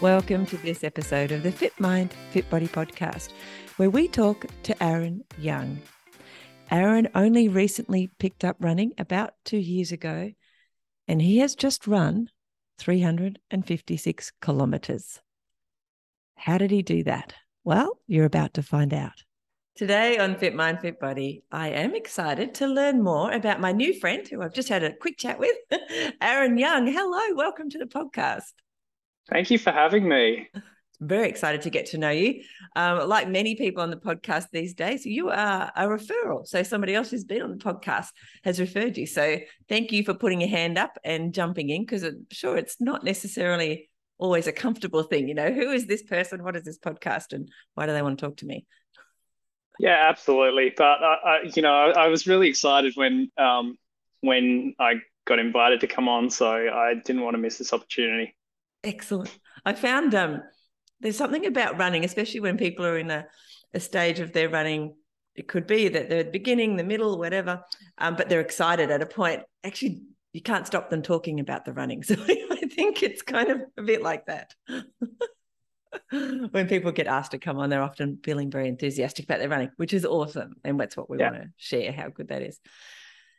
Welcome to this episode of the Fit Mind, Fit Body podcast, where we talk to Aaron Young. Aaron only recently picked up running about two years ago, and he has just run 356 kilometers. How did he do that? Well, you're about to find out. Today on Fit Mind, Fit Body, I am excited to learn more about my new friend who I've just had a quick chat with, Aaron Young. Hello, welcome to the podcast. Thank you for having me. Very excited to get to know you. Um, like many people on the podcast these days, you are a referral. So somebody else who's been on the podcast has referred you. So thank you for putting your hand up and jumping in because I'm sure it's not necessarily always a comfortable thing. You know, who is this person? What is this podcast? And why do they want to talk to me? Yeah, absolutely. But uh, I, you know, I, I, was really excited when um, when I got invited to come on, so I didn't want to miss this opportunity. Excellent. I found um, there's something about running, especially when people are in a, a stage of their running. It could be that they're the beginning, the middle, whatever, um, but they're excited at a point. Actually, you can't stop them talking about the running. So I think it's kind of a bit like that. when people get asked to come on, they're often feeling very enthusiastic about their running, which is awesome. And that's what we yeah. want to share how good that is.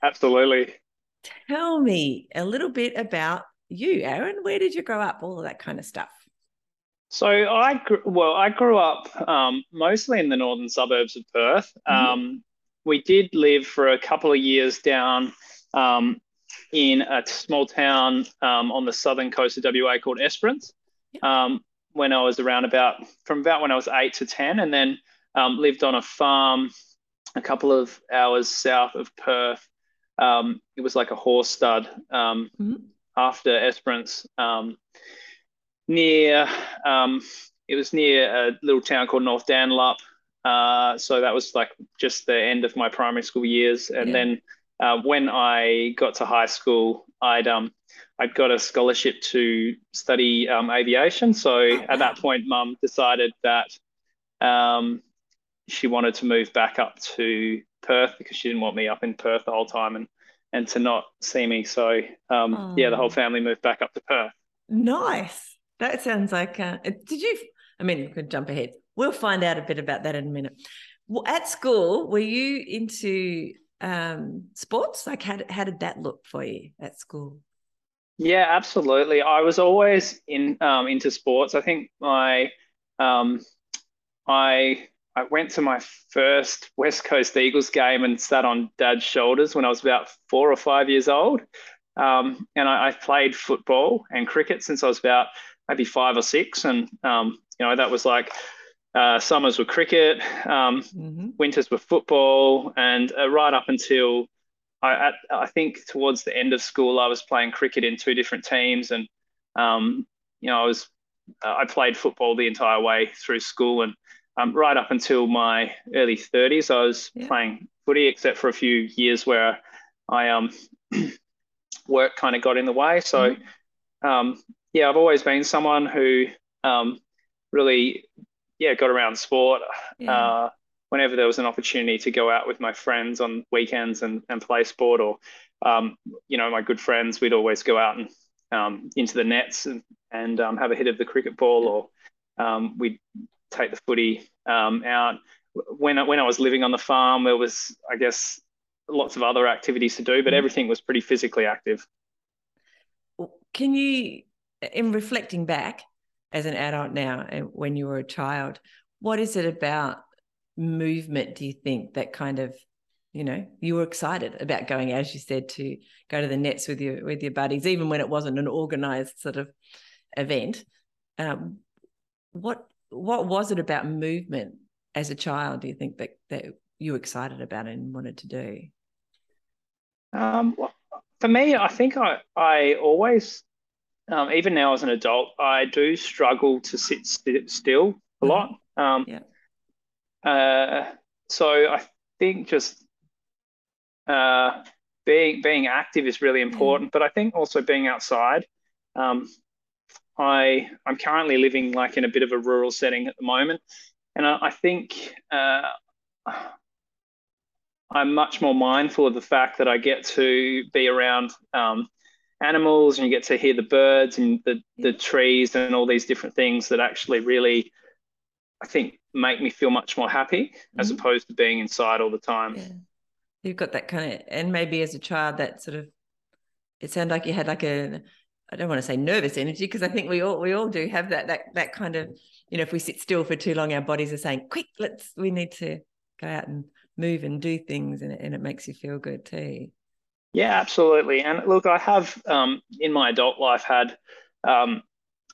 Absolutely. Tell me a little bit about you, Aaron. Where did you grow up? All of that kind of stuff. So I grew, well, I grew up um, mostly in the northern suburbs of Perth. Mm-hmm. Um, we did live for a couple of years down um, in a small town um, on the southern coast of WA called Esperance. Um, when I was around about from about when I was eight to ten, and then um, lived on a farm a couple of hours south of Perth. it was like a horse stud. Mm-hmm after Esperance, um, near um, it was near a little town called North Dandalup. Uh, so that was like just the end of my primary school years, and yeah. then uh, when I got to high school, I'd um, I'd got a scholarship to study um, aviation. So oh, at that point, Mum decided that um, she wanted to move back up to Perth because she didn't want me up in Perth the whole time, and and to not see me. So um, oh. yeah, the whole family moved back up to Perth. Nice. That sounds like. Uh, did you? I mean, you could jump ahead. We'll find out a bit about that in a minute. Well, at school, were you into um, sports? Like, how, how did that look for you at school? Yeah, absolutely. I was always in um, into sports. I think my um, I I went to my first West Coast Eagles game and sat on Dad's shoulders when I was about four or five years old. Um, and I, I, played football and cricket since I was about maybe five or six. And, um, you know, that was like uh, summers were cricket, um, mm-hmm. winters were football. And uh, right up until I, at, I think towards the end of school, I was playing cricket in two different teams. And, um, you know, I was, uh, I played football the entire way through school and, um, right up until my early 30s, I was yeah. playing footy, except for a few years where I um, work kind of got in the way. So, mm-hmm. um, yeah, I've always been someone who um, really, yeah, got around sport. Yeah. Uh, whenever there was an opportunity to go out with my friends on weekends and, and play sport, or um, you know, my good friends, we'd always go out and um, into the nets and, and um, have a hit of the cricket ball, or um, we'd take the footy um, out. When I, when I was living on the farm, there was, I guess, lots of other activities to do, but mm. everything was pretty physically active. Can you, in reflecting back as an adult now and when you were a child, what is it about movement, do you think, that kind of you know you were excited about going as you said to go to the nets with your with your buddies even when it wasn't an organized sort of event um, what what was it about movement as a child do you think that that you were excited about and wanted to do um, well, for me i think i i always um, even now as an adult, I do struggle to sit st- still a mm-hmm. lot. Um, yeah. Uh, so I think just uh, being being active is really important, but I think also being outside. Um, I I'm currently living like in a bit of a rural setting at the moment, and I, I think uh, I'm much more mindful of the fact that I get to be around um, animals and you get to hear the birds and the, the trees and all these different things that actually really, I think, make me feel much more happy mm-hmm. as opposed to being inside all the time. Yeah. You've got that kind of, and maybe as a child, that sort of, it sounded like you had like a, I don't want to say nervous energy because I think we all we all do have that that that kind of you know if we sit still for too long our bodies are saying quick let's we need to go out and move and do things and it, and it makes you feel good too. Yeah, absolutely. And look, I have um, in my adult life had um,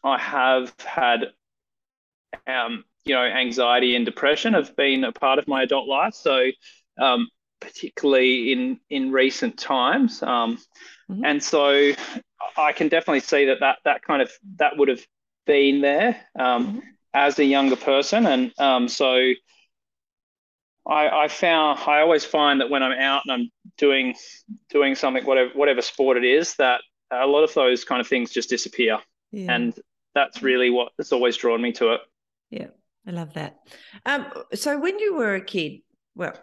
I have had um, you know anxiety and depression have been a part of my adult life. So um, particularly in in recent times. Um, mm-hmm. And so I can definitely see that that that kind of that would have been there um, mm-hmm. as a younger person, and um, so I, I found I always find that when I'm out and I'm doing doing something whatever whatever sport it is that a lot of those kind of things just disappear, yeah. and that's really what has always drawn me to it. Yeah, I love that. Um, so when you were a kid, well,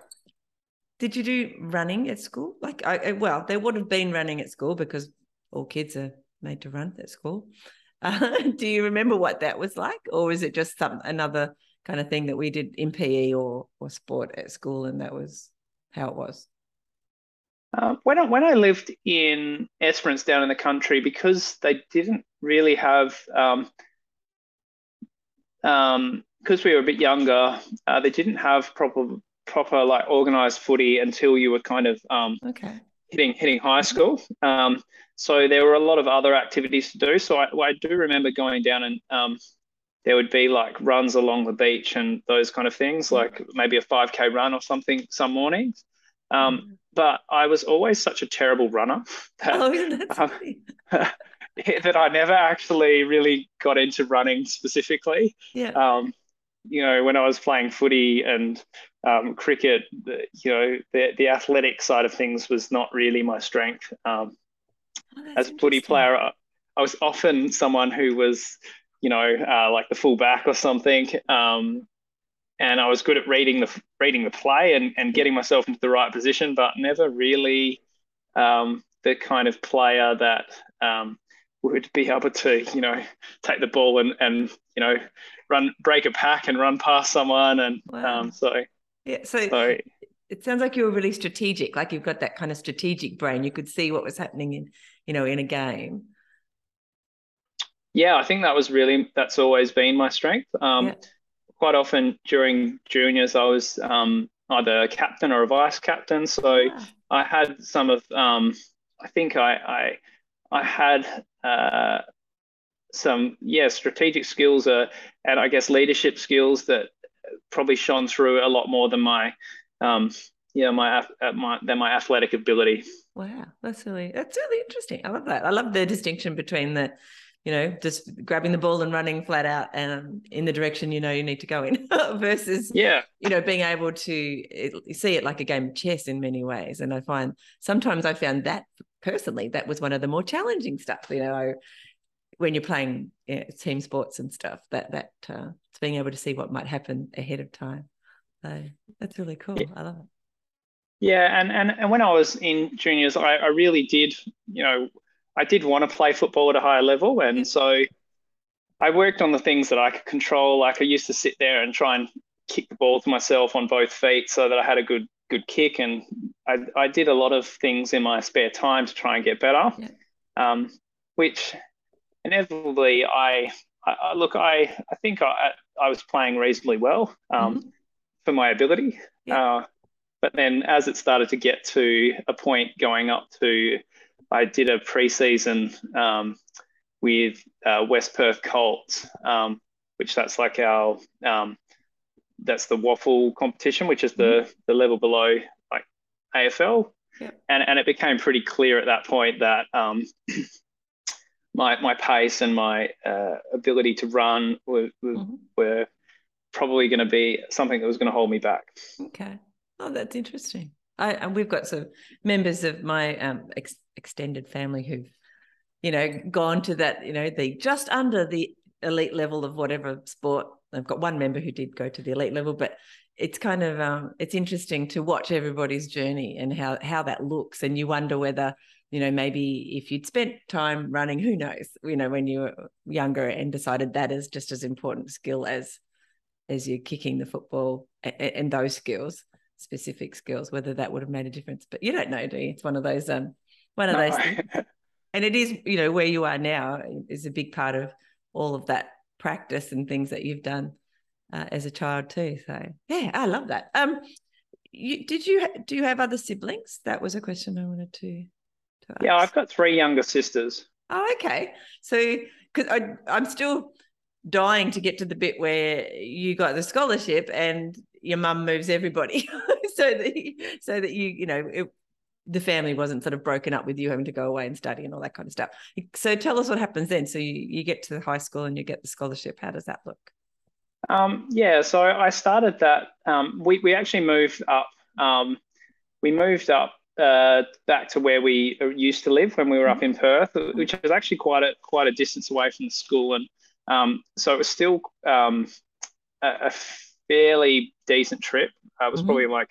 did you do running at school? Like, I, well, there would have been running at school because all kids are made to run at school. Uh, do you remember what that was like, or is it just some another kind of thing that we did in PE or or sport at school, and that was how it was? Uh, when I, when I lived in Esperance down in the country, because they didn't really have um, um, because we were a bit younger, uh, they didn't have proper proper like organized footy until you were kind of um, okay. hitting hitting high school. Um, so there were a lot of other activities to do. So I, I do remember going down and um, there would be like runs along the beach and those kind of things, like maybe a 5K run or something some mornings. Um, mm. but I was always such a terrible runner that, oh, um, that I never actually really got into running specifically. Yeah. Um, you know, when I was playing footy and um, cricket, the, you know, the, the athletic side of things was not really my strength. Um, oh, as a footy player, I, I, was often someone who was, you know, uh, like the fullback or something. Um, and I was good at reading the reading the play and, and getting myself into the right position, but never really um, the kind of player that um, would be able to, you know, take the ball and, and you know, run break a pack and run past someone. And wow. um, so yeah, so, so it sounds like you were really strategic. Like you've got that kind of strategic brain. You could see what was happening in, you know, in a game. Yeah, I think that was really that's always been my strength. Um, yeah. Quite often during juniors, I was um, either a captain or a vice captain. So yeah. I had some of, um, I think I, I I had uh, some yeah strategic skills uh, and I guess leadership skills that probably shone through a lot more than my um, yeah my, uh, my than my athletic ability. Wow, that's really that's really interesting. I love that. I love the distinction between the you know, just grabbing the ball and running flat out and in the direction you know you need to go in versus, yeah, you know, being able to see it like a game of chess in many ways. And I find sometimes I found that personally, that was one of the more challenging stuff, you know, when you're playing yeah, team sports and stuff, that, that, uh, it's being able to see what might happen ahead of time. So that's really cool. Yeah. I love it. Yeah, and, and and when I was in juniors, I, I really did, you know, I did want to play football at a higher level, and so I worked on the things that I could control. Like I used to sit there and try and kick the ball to myself on both feet so that I had a good good kick, and I, I did a lot of things in my spare time to try and get better. Yeah. Um, which inevitably I, I, look I I think I I was playing reasonably well um, mm-hmm. for my ability. Yeah. Uh, but then as it started to get to a point going up to I did a preseason um, with uh, West Perth Colts, um, which that's like our um, that's the WAFL competition, which is the mm-hmm. the level below like AFL, yeah. and and it became pretty clear at that point that um, my my pace and my uh, ability to run were were, mm-hmm. were probably going to be something that was going to hold me back. Okay. Oh, that's interesting. I, and we've got some members of my um, ex- extended family who've, you know, gone to that, you know, the just under the elite level of whatever sport. I've got one member who did go to the elite level, but it's kind of um, it's interesting to watch everybody's journey and how how that looks, and you wonder whether you know maybe if you'd spent time running, who knows, you know, when you were younger and decided that is just as important skill as as you're kicking the football and, and those skills specific skills, whether that would have made a difference. But you don't know, do you? It's one of those um one of no. those things. and it is, you know, where you are now is a big part of all of that practice and things that you've done uh, as a child too. So yeah, I love that. Um, you, did you do you have other siblings? That was a question I wanted to. to yeah, I've got three younger sisters. Oh, okay. So because I I'm still dying to get to the bit where you got the scholarship and your mum moves everybody. So that so that you you know it, the family wasn't sort of broken up with you having to go away and study and all that kind of stuff. So tell us what happens then. So you, you get to the high school and you get the scholarship. How does that look? Um, yeah so i started that um, we, we actually moved up um, we moved up uh, back to where we used to live when we were up mm-hmm. in Perth, which was actually quite a quite a distance away from the school, and um, so it was still um, a, a, fairly decent trip. Uh, it was mm-hmm. probably like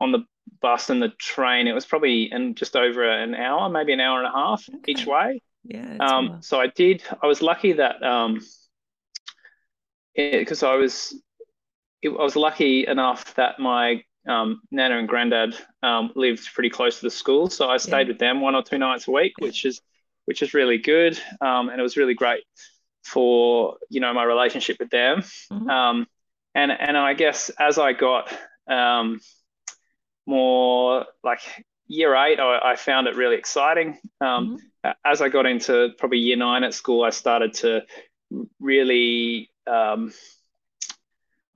on the bus and the train. It was probably in just over an hour, maybe an hour and a half okay. each way. Yeah. Um, so I did. I was lucky that um, because I was it, I was lucky enough that my um, nana and granddad um, lived pretty close to the school, so I stayed yeah. with them one or two nights a week, which is which is really good, um, and it was really great for you know my relationship with them. Mm-hmm. Um, and and I guess as I got um, more like year eight, I, I, found it really exciting. Um, mm-hmm. As I got into probably year nine at school, I started to really um,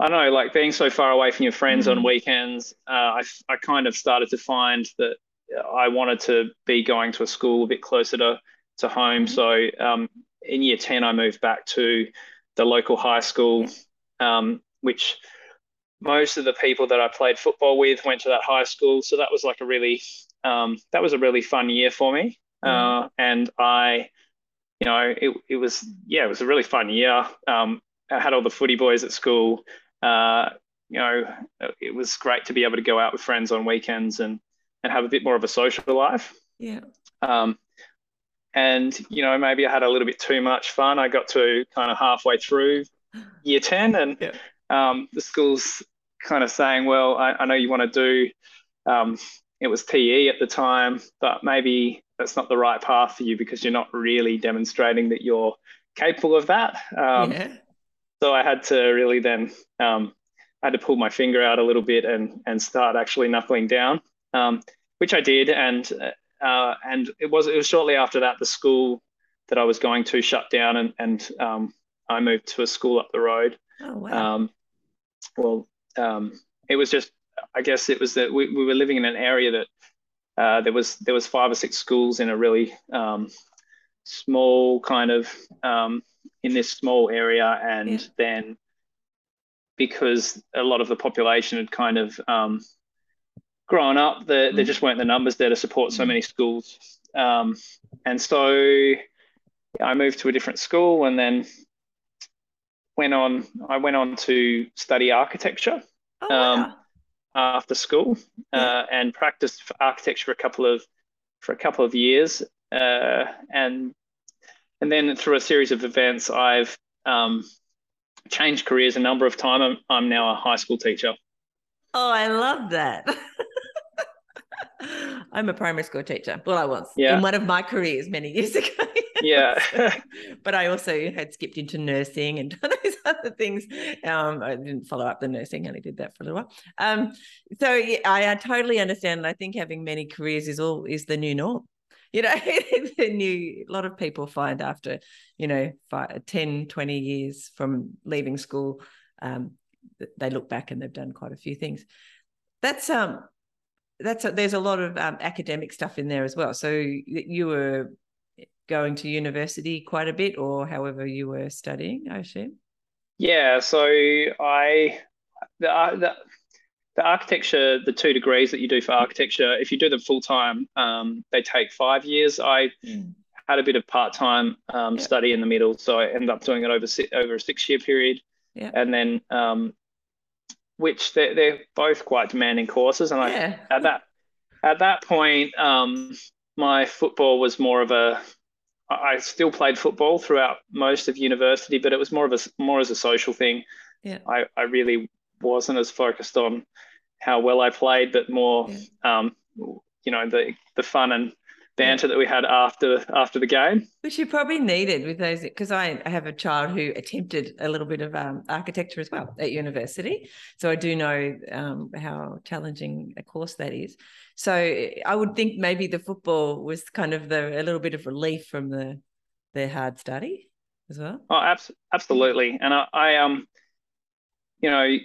I don't know, like being so far away from your friends mm-hmm. on weekends, uh, I, I kind of started to find that I wanted to be going to a school a bit closer to, to home. Mm-hmm. So um, in year 10, I moved back to the local high school, um, which most of the people that I played football with went to that high school. So that was like a really, um, that was a really fun year for me. Mm. Uh, and I, you know, it, it was, yeah, it was a really fun year. Um, I had all the footy boys at school. Uh, you know, it was great to be able to go out with friends on weekends and, and have a bit more of a social life. Yeah. Um, and you know maybe I had a little bit too much fun. I got to kind of halfway through year ten, and yeah. Um, the school's kind of saying, "Well, I, I know you want to do." Um, it was TE at the time, but maybe that's not the right path for you because you're not really demonstrating that you're capable of that. Um, yeah. So I had to really then um, I had to pull my finger out a little bit and and start actually knuckling down, um, which I did, and uh, and it was it was shortly after that the school that I was going to shut down, and and um, I moved to a school up the road. Oh wow! Well, um, it was just I guess it was that we, we were living in an area that uh, there was there was five or six schools in a really um, small kind of um, in this small area, and yeah. then because a lot of the population had kind of um, growing up, the, mm. there just weren't the numbers there to support so mm. many schools. Um, and so I moved to a different school and then went on, I went on to study architecture oh, um, wow. after school yeah. uh, and practiced architecture for a couple of, for a couple of years. Uh, and, and then through a series of events, I've um, changed careers a number of times. I'm, I'm now a high school teacher. Oh, I love that. I'm a primary school teacher. Well, I was yeah. in one of my careers many years ago. Yeah. but I also had skipped into nursing and those other things. Um, I didn't follow up the nursing, I only did that for a little while. Um, so yeah, I, I totally understand. I think having many careers is all is the new norm. You know, the new a lot of people find after, you know, five, 10, 20 years from leaving school, um, they look back and they've done quite a few things. That's um that's a, there's a lot of um, academic stuff in there as well. So you were going to university quite a bit, or however you were studying, I assume. Yeah, so I the, uh, the the architecture, the two degrees that you do for architecture, if you do them full time, um, they take five years. I mm. had a bit of part time um, study in the middle, so I ended up doing it over over a six year period, and then um, which they're, they're both quite demanding courses, and yeah. I at that at that point, um, my football was more of a I still played football throughout most of university, but it was more of a more as a social thing. Yeah. I, I really wasn't as focused on how well I played, but more, yeah. um, you know, the the fun and banter that we had after after the game. Which you probably needed with those, because I have a child who attempted a little bit of um, architecture as well at university, so I do know um, how challenging a course that is. So I would think maybe the football was kind of the a little bit of relief from the the hard study as well. Oh, abs- absolutely, and I, I um, you know,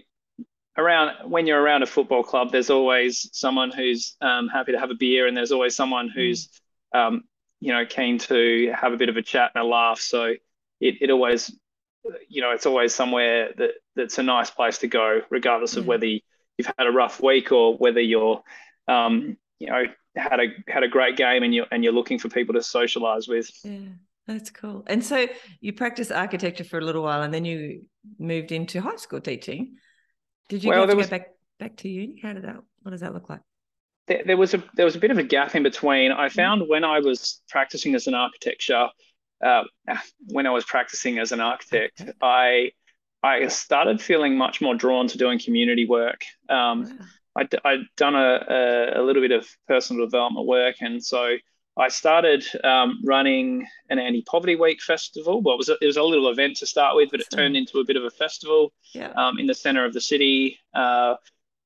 around when you're around a football club, there's always someone who's um, happy to have a beer, and there's always someone mm. who's um, you know keen to have a bit of a chat and a laugh. So it, it always you know it's always somewhere that that's a nice place to go, regardless of mm. whether you've had a rough week or whether you're um, you know had a had a great game and you're and you're looking for people to socialize with. Yeah. That's cool. And so you practiced architecture for a little while and then you moved into high school teaching. Did you well, go was, back back to uni? How did that? What does that look like? There, there, was a there was a bit of a gap in between. I mm-hmm. found when I was practicing as an architecture, uh, when I was practicing as an architect. I I started feeling much more drawn to doing community work. Um. I, I'd done a, a, a, little bit of personal development work, and so I started um, running an anti-poverty week festival. Well, it was a, it was a little event to start with, but it turned into a bit of a festival yeah. um, in the center of the city uh,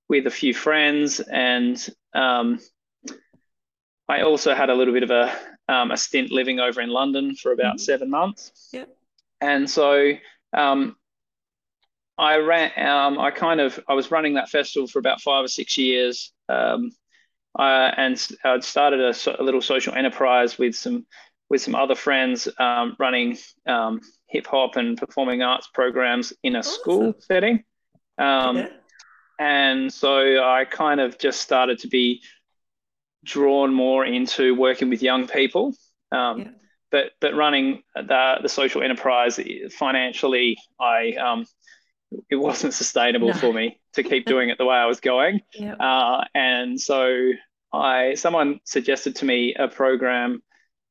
with a few friends, and um, I also had a little bit of a um, a stint living over in London for about mm-hmm. seven months. Yeah, and so um, I ran. Um, I kind of I was running that festival for about five or six years. Um, uh, and I'd started a, a, little social enterprise with some with some other friends um, running um, hip hop and performing arts programs in a awesome. school setting. Um, yeah. And so I kind of just started to be drawn more into working with young people. Um, yeah. But but running the the social enterprise financially, I um, it wasn't sustainable no. for me to keep doing it the way I was going. Yeah. Uh, and so I someone suggested to me a program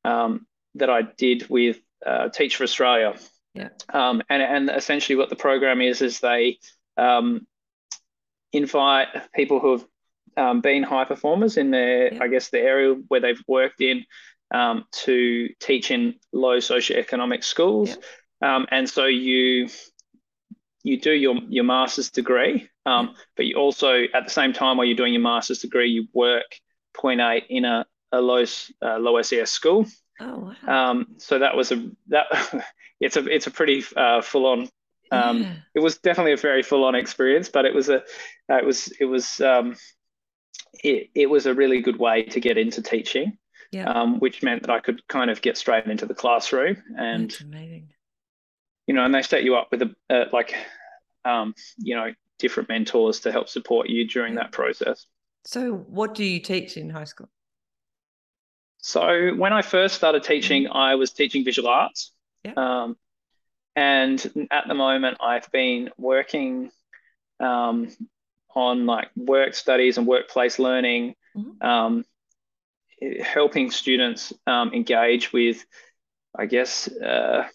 um, that I did with uh, Teach for Australia. Yeah. Um, and and essentially what the program is is they um, invite people who have um, been high performers in their yeah. I guess the area where they've worked in um, to teach in low socioeconomic schools. Yeah. Um, and so you you do your your master's degree, um, but you also at the same time while you're doing your master's degree, you work 0.8 in a, a low uh, low SES school. Oh wow! Um, so that was a that it's a it's a pretty uh, full on. Um, yeah. It was definitely a very full on experience, but it was a uh, it was it was um, it, it was a really good way to get into teaching. Yeah. Um, which meant that I could kind of get straight into the classroom and That's amazing. You know, and they set you up with a uh, like, um, you know, different mentors to help support you during that process. So, what do you teach in high school? So, when I first started teaching, mm-hmm. I was teaching visual arts. Yeah. Um, and at the moment, I've been working um, on like work studies and workplace learning, mm-hmm. um, helping students um, engage with, I guess, uh,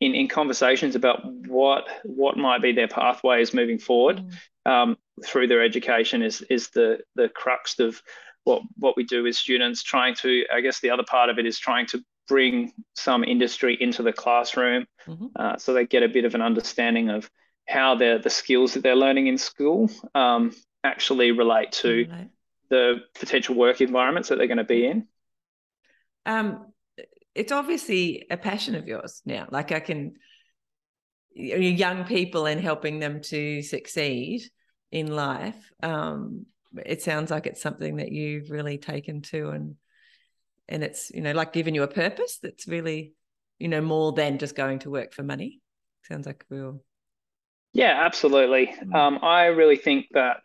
in, in conversations about what what might be their pathways moving forward. Mm um, through their education is is the the crux of what what we do with students. Trying to, I guess, the other part of it is trying to bring some industry into the classroom, mm-hmm. uh, so they get a bit of an understanding of how the the skills that they're learning in school um, actually relate to right. the potential work environments that they're going to be in. Um, it's obviously a passion of yours now. Like I can young people and helping them to succeed in life um, it sounds like it's something that you've really taken to and and it's you know like giving you a purpose that's really you know more than just going to work for money sounds like real yeah absolutely mm. um, i really think that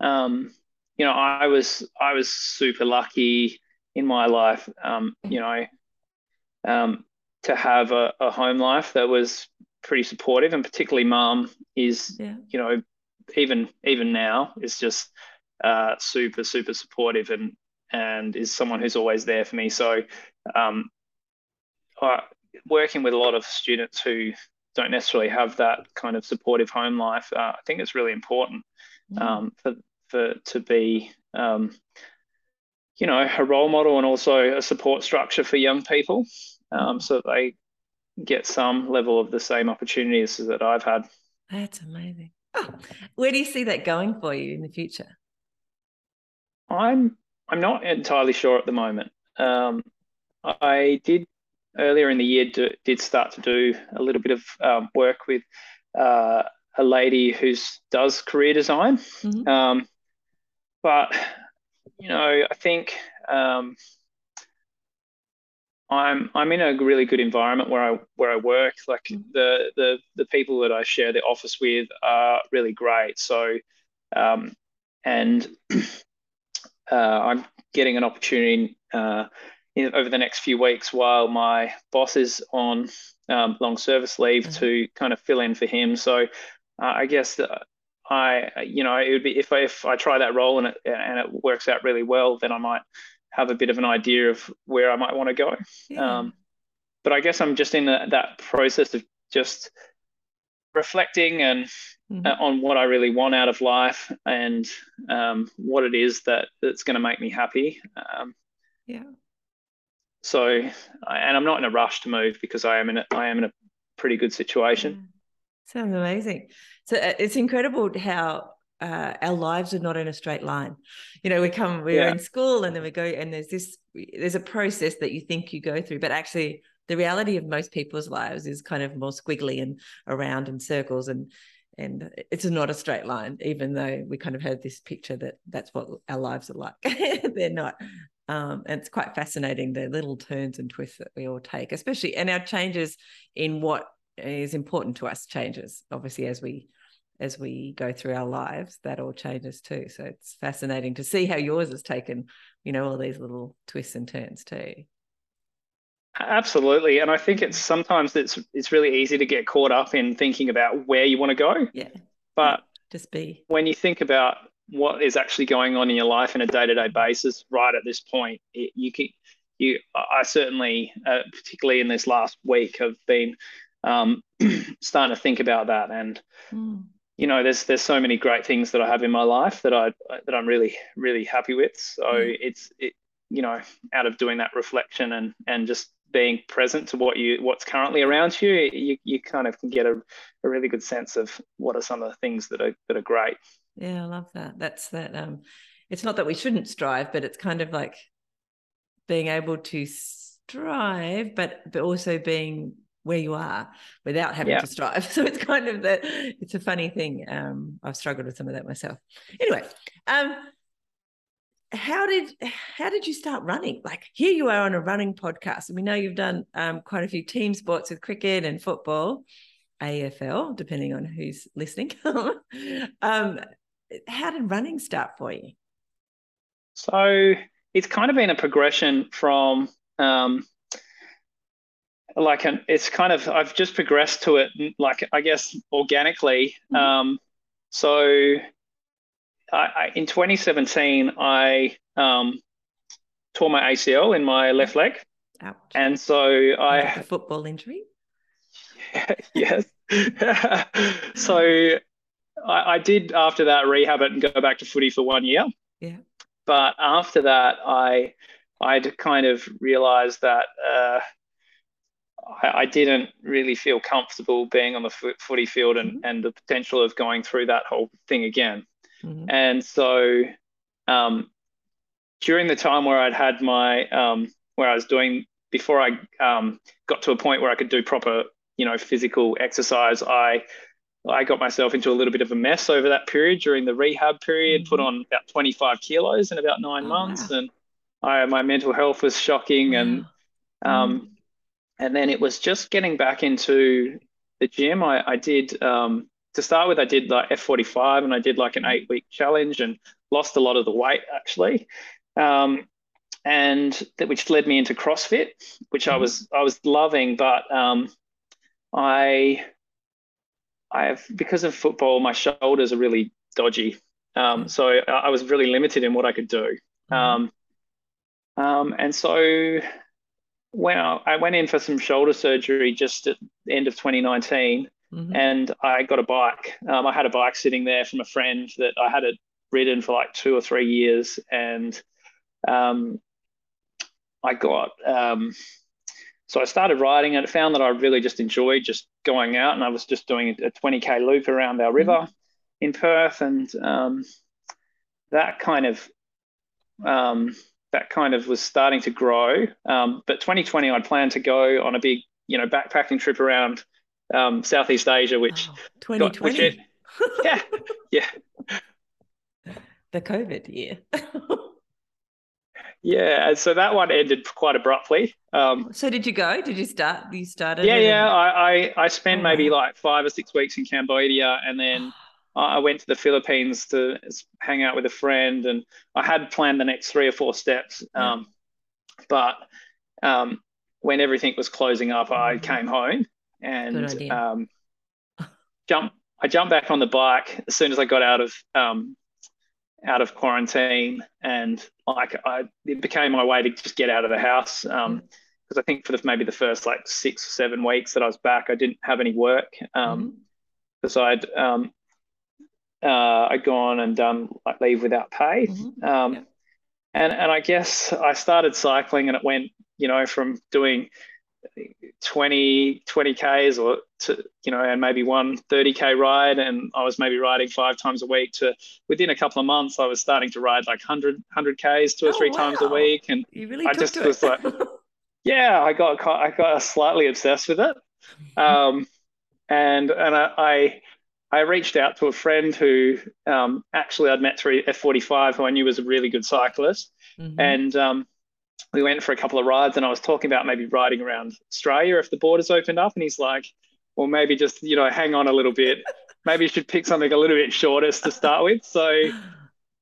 um, you know i was i was super lucky in my life um, you know um, to have a, a, home life that was pretty supportive and particularly mom is yeah. you know even even now is just uh, super super supportive and and is someone who's always there for me. So, um, I, working with a lot of students who don't necessarily have that kind of supportive home life, uh, I think it's really important mm. um, for for to be um, you know a role model and also a support structure for young people, um, so that they get some level of the same opportunities that I've had. That's amazing. Oh, where do you see that going for you in the future? I'm I'm not entirely sure at the moment. Um, I did earlier in the year do, did start to do a little bit of um, work with uh, a lady who does career design, mm-hmm. um, but you know I think um, I'm I'm in a really good environment where I where I work. Like mm-hmm. the the the people that I share the office with are really great. So um, and I'm getting an opportunity uh, in, over the next few weeks while my boss is on um, long service leave mm-hmm. to kind of fill in for him. So uh, I guess that I, you know, it would be if I, if I try that role and it and it works out really well, then I might have a bit of an idea of where I might want to go. Yeah. Um, but I guess I'm just in the, that process of just reflecting and mm-hmm. uh, on what I really want out of life and um, what it is that that's going to make me happy. Um, yeah. So, and I'm not in a rush to move because I am in a, I am in a pretty good situation. Yeah. Sounds amazing. So uh, it's incredible how uh, our lives are not in a straight line. You know, we come, we're yeah. in school and then we go, and there's this, there's a process that you think you go through, but actually the reality of most people's lives is kind of more squiggly and around in circles and and it's not a straight line even though we kind of had this picture that that's what our lives are like. They're not um, and it's quite fascinating the little turns and twists that we all take especially and our changes in what is important to us changes obviously as we as we go through our lives that all changes too. So it's fascinating to see how yours has taken you know all these little twists and turns too Absolutely, and I think it's sometimes it's it's really easy to get caught up in thinking about where you want to go. Yeah, but just be when you think about what is actually going on in your life on a day to day basis, right at this point, it, you can you I certainly, uh, particularly in this last week, have been um, starting to think about that, and mm. you know, there's there's so many great things that I have in my life that I that I'm really really happy with. So mm. it's it you know out of doing that reflection and and just being present to what you what's currently around you, you you kind of can get a, a really good sense of what are some of the things that are that are great. Yeah, I love that. That's that. Um, it's not that we shouldn't strive, but it's kind of like being able to strive, but but also being where you are without having yeah. to strive. So it's kind of that. It's a funny thing. Um, I've struggled with some of that myself. Anyway, um, how did how did you start running? Like here you are on a running podcast, and we know you've done um, quite a few team sports with cricket and football, AFL, depending on who's listening. um, how did running start for you? So it's kind of been a progression from um, like an, it's kind of I've just progressed to it like I guess organically. Mm-hmm. Um, so I, I, in 2017, I um, tore my ACL in my left leg. Ouch. And so I a football injury. yes. so I, I, did after that rehab it and go back to footy for one year. Yeah. But after that, I I'd kind of realised that uh, I, I, didn't really feel comfortable being on the footy field and, mm-hmm. and the potential of going through that whole thing again. Mm-hmm. And so um, during the time where I'd had my, um, where I was doing, before I um, got to a point where I could do proper, you know, physical exercise, I, I got myself into a little bit of a mess over that period during the rehab period, mm-hmm. put on about 25 kilos in about nine oh, months. Wow. And I, my mental health was shocking, and um, and then it was just getting back into the gym. I, I did um, to start with, I did like F45, and I did like an eight week challenge, and lost a lot of the weight actually. Um, and that which led me into CrossFit, which I Mhm. was I was loving, but um, I I have because of football, my shoulders are really dodgy. Um, Mm. so I, I was really limited in what I could do. Mhm. Um, um, and so when I, I went in for some shoulder surgery just at the end of 2019, Mhm. and I got a bike. Um, I had a bike sitting there from a friend that I had it ridden for like two or three years, and um, I got um, so I started riding and found that I really just enjoyed just going out, and I was just doing a 20k loop around our river in Perth, and um, that kind of um, that kind of was starting to grow. Um, but 2020, I'd planned to go on a big, you know, backpacking trip around um, Southeast Asia, which Wow. got- which yeah, yeah, the COVID year. yeah. And so that one ended quite abruptly. Um, so did you go? Did you start? You started? yeah, yeah. I, I I spent Oh, maybe like five or six weeks in Cambodia, and then I went to the Philippines to hang out with a friend, and I had planned the next three or four steps. Yeah. Um, but um, when everything was closing up, I Mhm. came home and um, jump. I jumped back on the bike as soon as I got out of um, out of quarantine, and like I, it became my way to just get out of the house. Um, because I think for the, maybe the first like six or seven weeks that I was back, I didn't have any work. Um, Mhm. because I'd um, uh, I'd gone and done like leave without pay. Mhm. Um, Yeah. and and I guess I started cycling and it went, you know, from doing 20 20 Ks or to, you know, and maybe one 30 K ride and I was maybe riding five times a week to within a couple of months I was starting to ride like 100 100 Ks two or Oh, three times a week and You really I just was like- yeah, I got I got slightly obsessed with it. Um, and and I, I I reached out to a friend who um, actually I'd met through F45, who I knew was a really good cyclist, Mhm. and um, we went for a couple of rides. And I was talking about maybe riding around Australia if the borders opened up, and he's like, "Well, maybe just you know hang on a little bit. Maybe you should pick something a little bit shorter to start with." So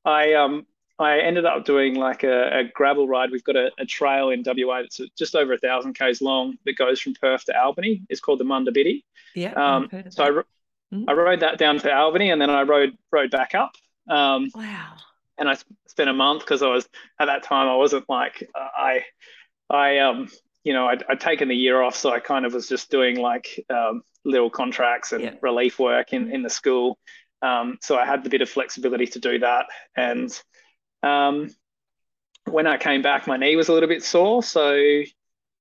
I um I ended up doing like a, a gravel ride. We've got a, a trail in WA that's just over a thousand k's long that goes from Perth to Albany. It's called the Munda Biddi. yeah. Um, I've heard of so I, Mhm. I rode that down to Albany and then I rode rode back up. Um, wow. And I spent a month because I was at that time I wasn't like uh, I I um you know I'd, I'd taken the year off so I kind of was just doing like um, little contracts and Yeah. relief work in in the school. Um, so I had the bit of flexibility to do that. And um, when I came back my knee was a little bit sore. So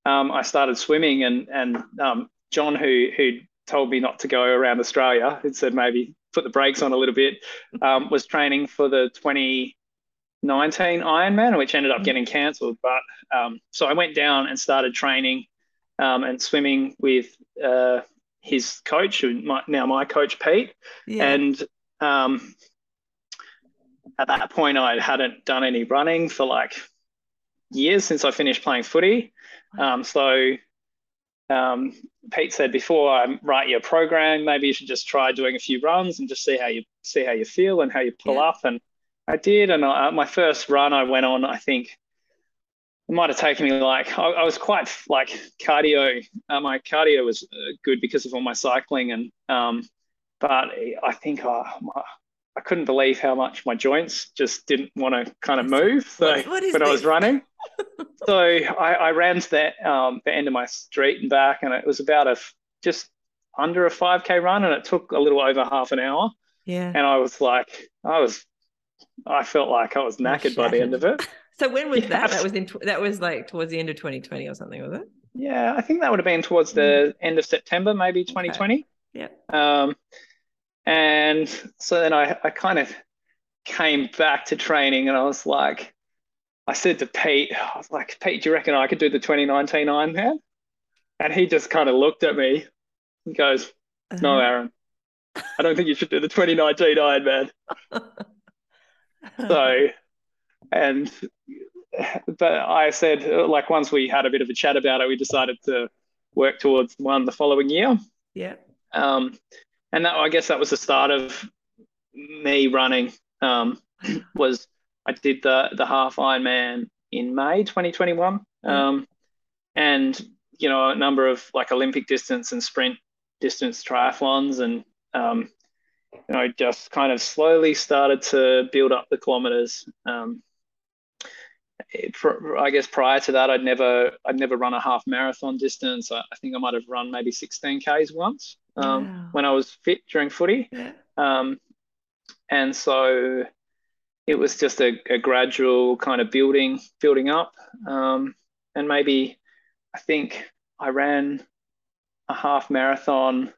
um, I started swimming and and um, John who who told me not to go around Australia had said maybe put the brakes on a little bit um, was training for the 2019 Ironman, which ended up Mhm. getting cancelled. But um, so I went down and started training um, and swimming with uh, his coach, who my, now my coach Pete. Yeah. And um, at that point, I hadn't done any running for like years since I finished playing footy. Um, so um, Pete said before I write your program, maybe you should just try doing a few runs and just see how you see how you feel and how you pull Yeah. up. And I did. And I, my first run, I went on. I think it might have taken me like I, I was quite like cardio. Uh, my cardio was uh, good because of all my cycling, and um, but I think uh, my, I couldn't believe how much my joints just didn't want to kind of move. So What- what when I was running, so I, I ran to the, um, the end of my street and back, and it was about a just under a 5k run, and it took a little over half an hour. yeah. And I was like, I was, I felt like I was knackered by the end of it. So when was Yeah. that? That was in that was like towards the end of 2020 or something, was it? Yeah, I think that would have been towards the end of September, maybe 2020. Yeah. Um, and so then I, I kind of came back to training and I was like, I said to Pete, I was like, Pete, do you reckon I could do the 2019 Ironman? And he just kind of looked at me and goes, No, Uh-huh. Aaron, I don't think you should do the 2019 Ironman. So, and but I said, like, once we had a bit of a chat about it, we decided to work towards one the following year. Yeah. Um, and that I guess that was the start of me running. Um, was I did the the half Ironman in May 2021, um, and you know a number of like Olympic distance and sprint distance triathlons, and um, you know just kind of slowly started to build up the kilometers. Um, it, I guess prior to that, I'd never I'd never run a half marathon distance. I, I think I might have run maybe 16 k's once um, wow. when I was fit during footy. Yeah. Um, and so it was just a, a, gradual kind of building building up. Um, and maybe I think I ran a half marathon.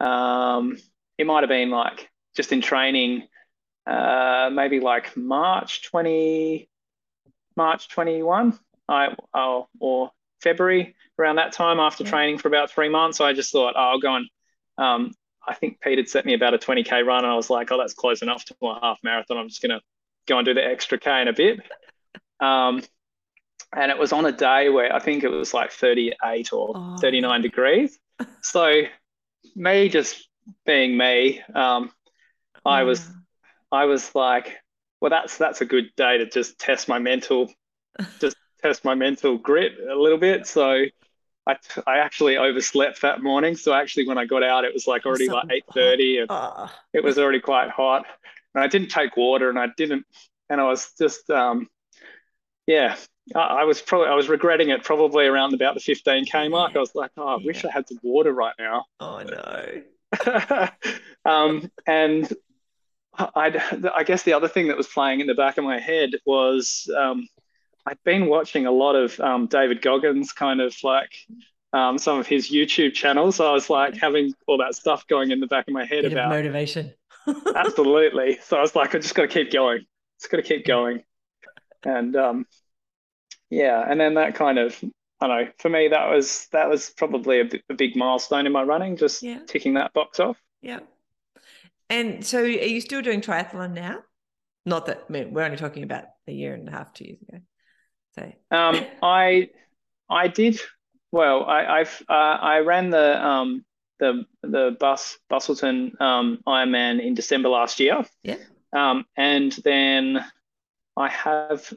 Um, it might have been like just in training, uh, maybe like March 20 March 21, I oh, or February around that time after yeah. training for about three months. I just thought, oh, I'll go and um, I think Pete had set me about a 20k run, and I was like, oh, that's close enough to a half marathon. I'm just gonna go and do the extra k in a bit. Um, and it was on a day where I think it was like 38 or oh. 39 degrees. So me just being me, um, I was I was like, well, that's that's a good day to just test my mental, just test my mental grit a little bit. So I, I actually overslept that morning. So actually, when I got out, it was like already like eight thirty, and oh. it was already quite hot. And I didn't take water, and I didn't, and I was just, um, yeah, I, I was probably I was regretting it probably around about the fifteen k mark. I was like, oh, I yeah. wish I had some water right now. Oh no. um, and I'd, I guess the other thing that was playing in the back of my head was um, I'd been watching a lot of um, David Goggins, kind of like um, some of his YouTube channels. So I was like having all that stuff going in the back of my head Bit about motivation. Absolutely. So I was like, I'm just got to keep going. Just got to keep going. And um, yeah, and then that kind of I don't know. For me, that was that was probably a, a big milestone in my running, just yeah. ticking that box off. Yeah. And so, are you still doing triathlon now? Not that I mean, we're only talking about a year and a half, two years ago. So, um, I, I did well. I, I've uh, I ran the um the the bus Busselton um, Ironman in December last year. Yeah. Um, and then I have.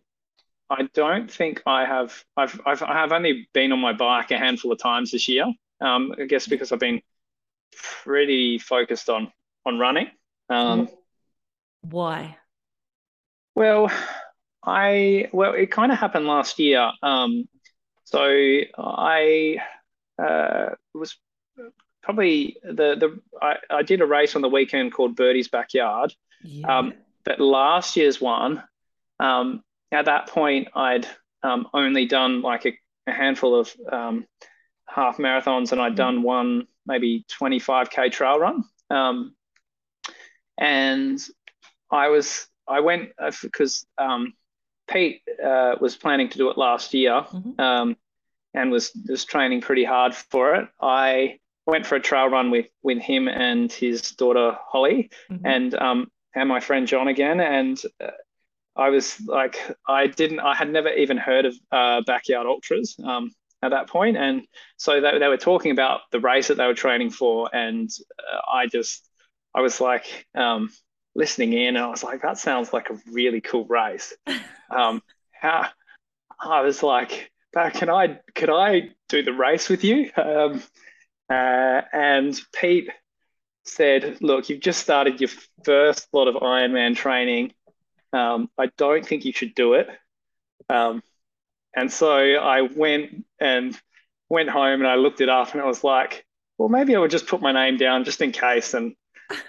I don't think I have. I've, I've I have only been on my bike a handful of times this year. Um, I guess because I've been pretty focused on on running. Um, Why? Well, I well, it kind of happened last year. Um, so I uh, was probably the the I, I did a race on the weekend called Birdy's Backyard. Yeah. Um, but last year's one, um, at that point, I'd um, only done like a, a handful of um, half marathons, and I'd mm. done one maybe 25k trail run. Um, and I was I went because uh, um, Pete uh, was planning to do it last year mm-hmm. um, and was was training pretty hard for it. I went for a trail run with with him and his daughter Holly mm-hmm. and um, and my friend John again and. Uh, I was like, I didn't, I had never even heard of uh, backyard ultras um, at that point, and so they, they were talking about the race that they were training for, and uh, I just I was like um, listening in, and I was like, that sounds like a really cool race. Um, how I was like, can I could I do the race with you? Um, uh, and Pete said, look, you've just started your first lot of Ironman training. Um, I don't think you should do it. Um, and so I went and went home and I looked it up and I was like, well, maybe I would just put my name down just in case. And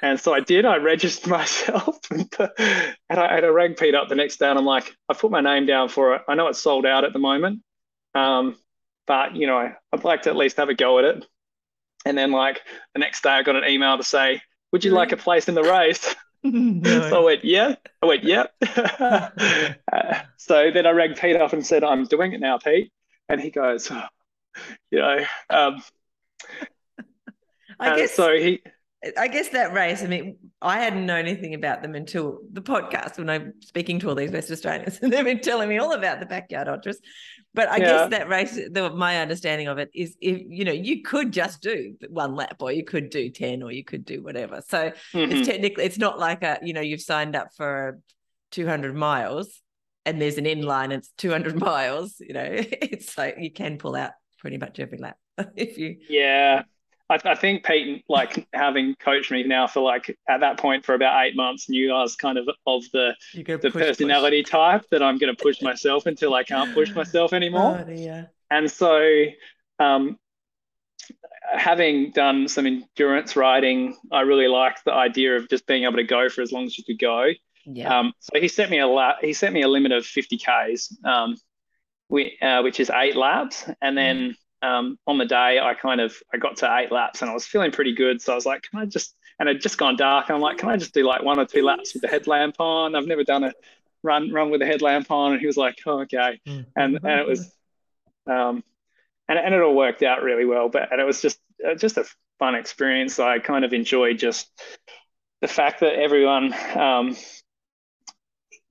and so I did. I registered myself, and, I, and I rang Pete up the next day, and I'm like, I put my name down for it. I know it's sold out at the moment, um, but you know, I, would like to at least have a go at it. And then, like the next day, I got an email to say, "Would you like a place in the race?" no. So I went, "Yeah." I went, "Yep." uh, so then I rang Pete up and said, "I'm doing it now, Pete," and he goes, oh, "You know." Um, I guess so he I guess that race, I mean, I hadn't known anything about them until the podcast when I'm speaking to all these West Australians and they've been telling me all about the backyard ultras. But I yeah. guess that race, the, my understanding of it is if, you know, you could just do one lap or you could do 10 or you could do whatever. So mm-hmm. it's technically, it's not like a, you know, you've signed up for 200 miles and there's an end line, it's 200 miles, you know, it's like you can pull out pretty much every lap if you. Yeah. I, I think Peyton, like having coached me now for like at that point for about eight months, knew I was kind of of the the push, personality push. type that I'm going to push myself until I can't push myself anymore. Oh, and so, um, having done some endurance riding, I really liked the idea of just being able to go for as long as you could go. Yeah. Um, so he sent me a la- he sent me a limit of 50 k's, um, we, uh, which is eight laps, and then mm um, on the day I kind of I got to eight laps and I was feeling pretty good. So I was like, can I just and it just gone dark. I'm like, can I just do like one or two laps with the headlamp on? I've never done a run run with a headlamp on. And he was like, oh, okay. Mm. And and it was um and, and it all worked out really well. But and it was just uh, just a fun experience. I kind of enjoyed just the fact that everyone um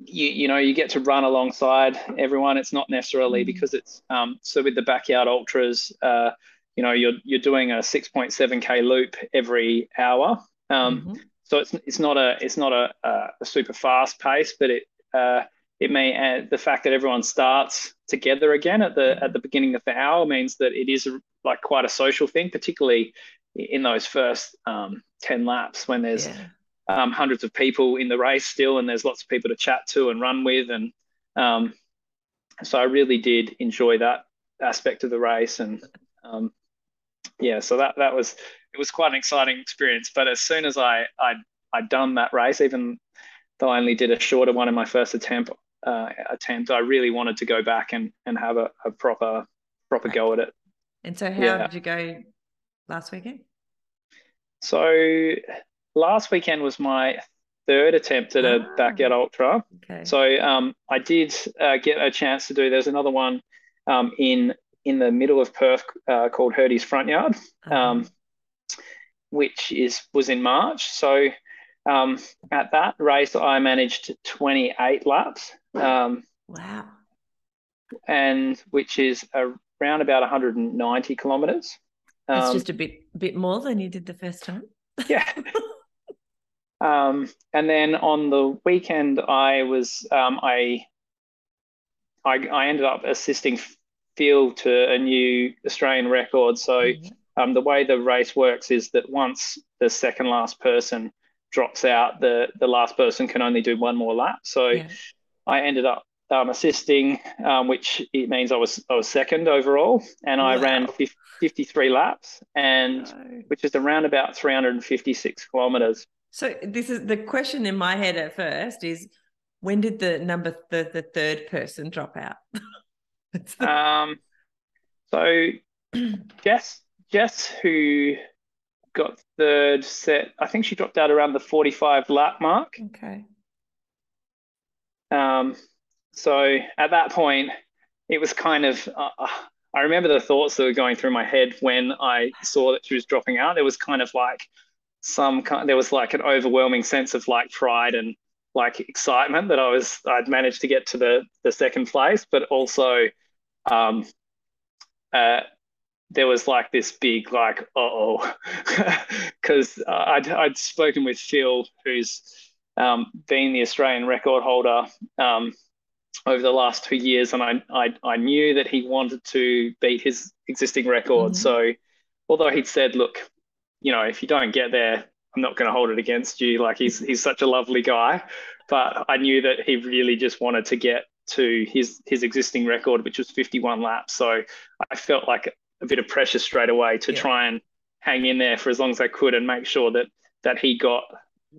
you you know you get to run alongside everyone. It's not necessarily mm. because it's um, so with the backyard ultras, uh, you know you're you're doing a 6.7k loop every hour. Um, mm-hmm. So it's it's not a it's not a, a super fast pace, but it uh, it may add the fact that everyone starts together again at the at the beginning of the hour means that it is like quite a social thing, particularly in those first um, 10 laps when there's yeah um, hundreds of people in the race still, and there's lots of people to chat to and run with, and um, so I really did enjoy that aspect of the race, and um, yeah, so that that was it was quite an exciting experience. But as soon as I I I'd done that race, even though I only did a shorter one in my first attempt, uh, attempt, I really wanted to go back and and have a, a proper proper go at it. And so, how yeah. did you go last weekend? So last weekend was my third attempt at a oh, backyard ultra. Okay. So um, I did uh, get a chance to do. There's another one um, in in the middle of Perth uh, called Herdy's Front Yard, uh-huh. um, which is was in March. So um, at that race, I managed 28 laps. Um, wow. And which is around about 190 kilometers. It's just a bit bit more than you did the first time. yeah. Um, and then on the weekend, I was um, I, I, I ended up assisting Phil to a new Australian record. So mm-hmm. um, the way the race works is that once the second last person drops out, the the last person can only do one more lap. So yeah. I ended up um, assisting, um, which it means I was I was second overall, and wow. I ran 50, 53 laps, and no. which is around about 356 kilometers. So this is the question in my head at first is when did the number the, the third person drop out? the... Um so Jess Jess who got third set I think she dropped out around the 45 lap mark. Okay. Um so at that point it was kind of uh, uh I remember the thoughts that were going through my head when I saw that she was dropping out. It was kind of like some kind there was like an overwhelming sense of like pride and like excitement that I was I'd managed to get to the the second place, but also um, uh, there was like this big like oh because I'd I'd spoken with Phil who's um, been the Australian record holder um, over the last two years, and I, I I knew that he wanted to beat his existing record. Mm-hmm. So although he'd said, look, you know, if you don't get there, I'm not going to hold it against you. Like he's he's such a lovely guy, but I knew that he really just wanted to get to his his existing record, which was 51 laps. So I felt like a bit of pressure straight away to yeah. try and hang in there for as long as I could and make sure that that he got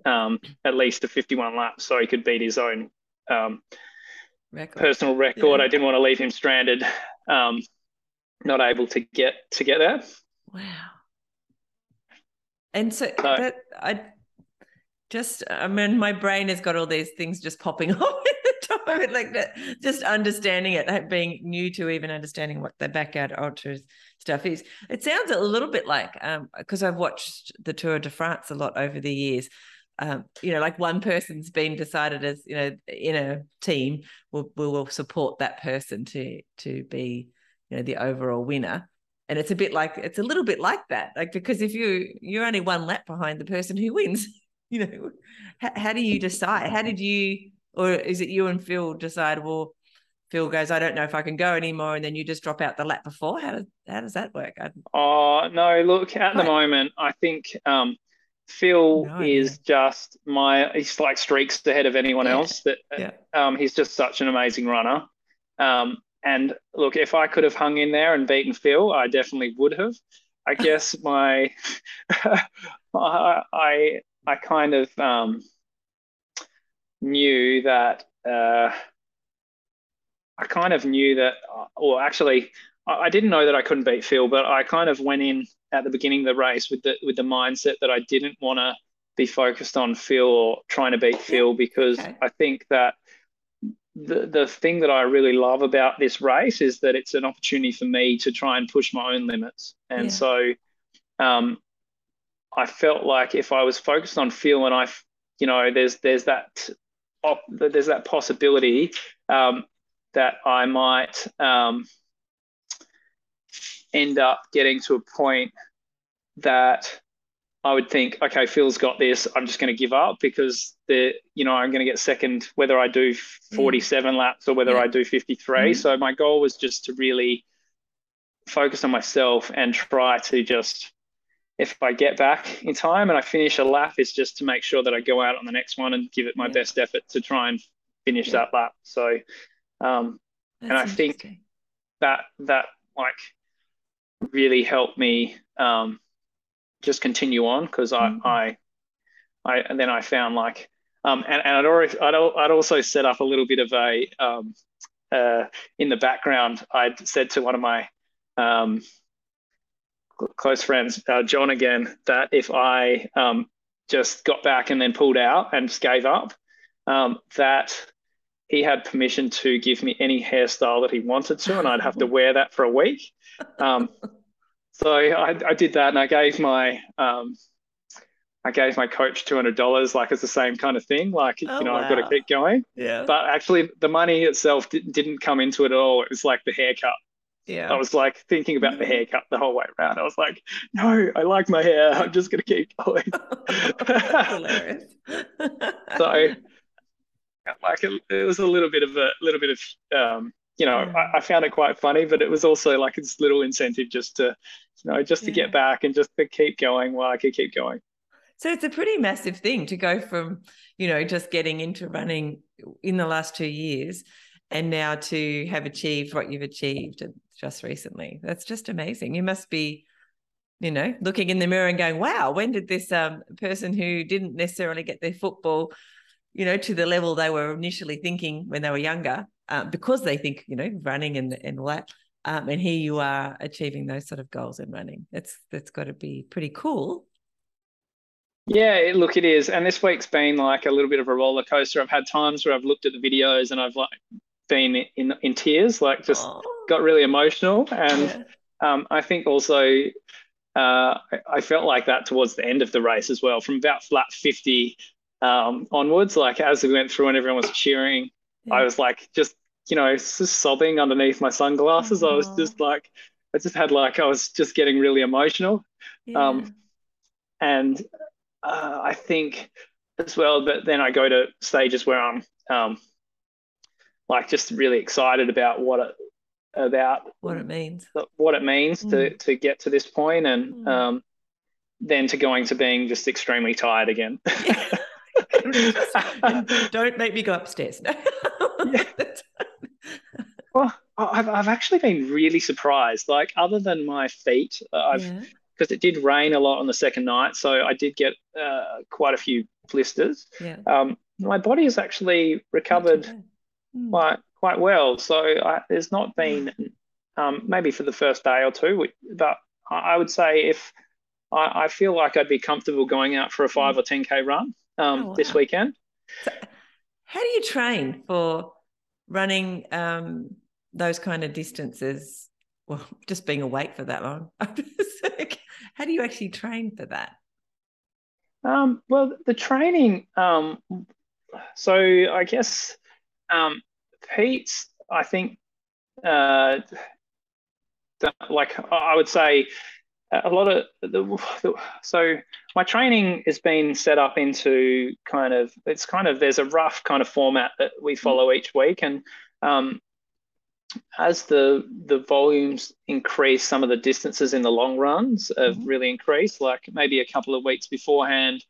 um, at least a 51 laps so he could beat his own um, record. personal record. Yeah. I didn't want to leave him stranded, um, not able to get to get there. Wow. And so, so that I just, I mean, my brain has got all these things just popping up at the top of it, like that, just understanding it, being new to even understanding what the backyard ultras stuff is. It sounds a little bit like because um, I've watched the Tour de France a lot over the years. Um, you know, like one person's been decided as you know in a team will will support that person to to be you know the overall winner and it's a bit like it's a little bit like that like because if you you're only one lap behind the person who wins you know how, how do you decide how did you or is it you and phil decide well phil goes i don't know if i can go anymore and then you just drop out the lap before how does how does that work I... oh no look at the moment i think um Phil no, is yeah. just my he's like streaks ahead of anyone yeah. else that yeah. um he's just such an amazing runner um and look, if I could have hung in there and beaten Phil, I definitely would have. I guess my I I kind of um, knew that uh, I kind of knew that, or actually, I didn't know that I couldn't beat Phil, but I kind of went in at the beginning of the race with the with the mindset that I didn't want to be focused on Phil or trying to beat Phil because okay. I think that the, the thing that I really love about this race is that it's an opportunity for me to try and push my own limits. And yeah. so um, I felt like if I was focused on Phil and I, you know, there's there's that there's that possibility um, that I might um, end up getting to a point that I would think, okay, Phil's got this. I'm just going to give up because the, you know, I'm going to get second whether I do 47 mm. laps or whether yeah. I do 53. Mm. So my goal was just to really focus on myself and try to just, if I get back in time and I finish a lap, is just to make sure that I go out on the next one and give it my yeah. best effort to try and finish yeah. that lap. So, um, and I think that that like really helped me. Um, just continue on because mm-hmm. I, I, I, and then I found like, um, and, and I'd already, I'd, I'd also set up a little bit of a, um, uh, in the background, I'd said to one of my, um, close friends, uh, John again, that if I, um, just got back and then pulled out and just gave up, um, that he had permission to give me any hairstyle that he wanted to, and I'd have to wear that for a week. Um, so I, I did that, and I gave my um, I gave my coach two hundred dollars, like it's the same kind of thing. Like oh, you know, wow. I've got to keep going. Yeah. But actually, the money itself didn't come into it at all. It was like the haircut. Yeah. I was like thinking about the haircut the whole way around. I was like, no, I like my hair. I'm just gonna keep going. hilarious. so, like, it, it, was a little bit of a little bit of um, you know, yeah. I, I, found it quite funny, but it was also like this little incentive just to, you know, just to yeah. get back and just to keep going while I could keep going. So it's a pretty massive thing to go from, you know, just getting into running in the last two years and now to have achieved what you've achieved just recently. That's just amazing. You must be, you know, looking in the mirror and going, wow, when did this um, person who didn't necessarily get their football, you know, to the level they were initially thinking when they were younger, uh, because they think you know running and and all that. Um, and here you are achieving those sort of goals in running. It's that's got to be pretty cool. Yeah, look, it is. And this week's been like a little bit of a roller coaster. I've had times where I've looked at the videos and I've like been in in tears, like just oh. got really emotional. And yeah. um, I think also uh, I felt like that towards the end of the race as well, from about flat fifty um, onwards. Like as we went through and everyone was cheering, yeah. I was like just you know just sobbing underneath my sunglasses. Aww. I was just like I just had like I was just getting really emotional. Yeah. Um, and uh, I think as well, but then I go to stages where I'm um, like just really excited about what it about what it means what it means mm. to to get to this point and mm. um, then to going to being just extremely tired again. don't make me go upstairs. well, I've, I've actually been really surprised. Like, other than my feet, uh, I've because yeah. it did rain a lot on the second night, so I did get uh, quite a few blisters. Yeah. Um, my body has actually recovered mm. quite quite well. So I, there's not been um, maybe for the first day or two, but I would say if I, I, feel like I'd be comfortable going out for a five mm. or ten k run um, oh, wow. this weekend. So how do you train for running um, those kind of distances? Well, just being awake for that long. How do you actually train for that? Um, well, the training. Um, so I guess um, Pete's. I think, uh, like I would say, a lot of the, the, so my training has been set up into kind of it's kind of there's a rough kind of format that we mm-hmm. follow each week and um, as the the volumes increase some of the distances in the long runs have mm-hmm. really increased like maybe a couple of weeks beforehand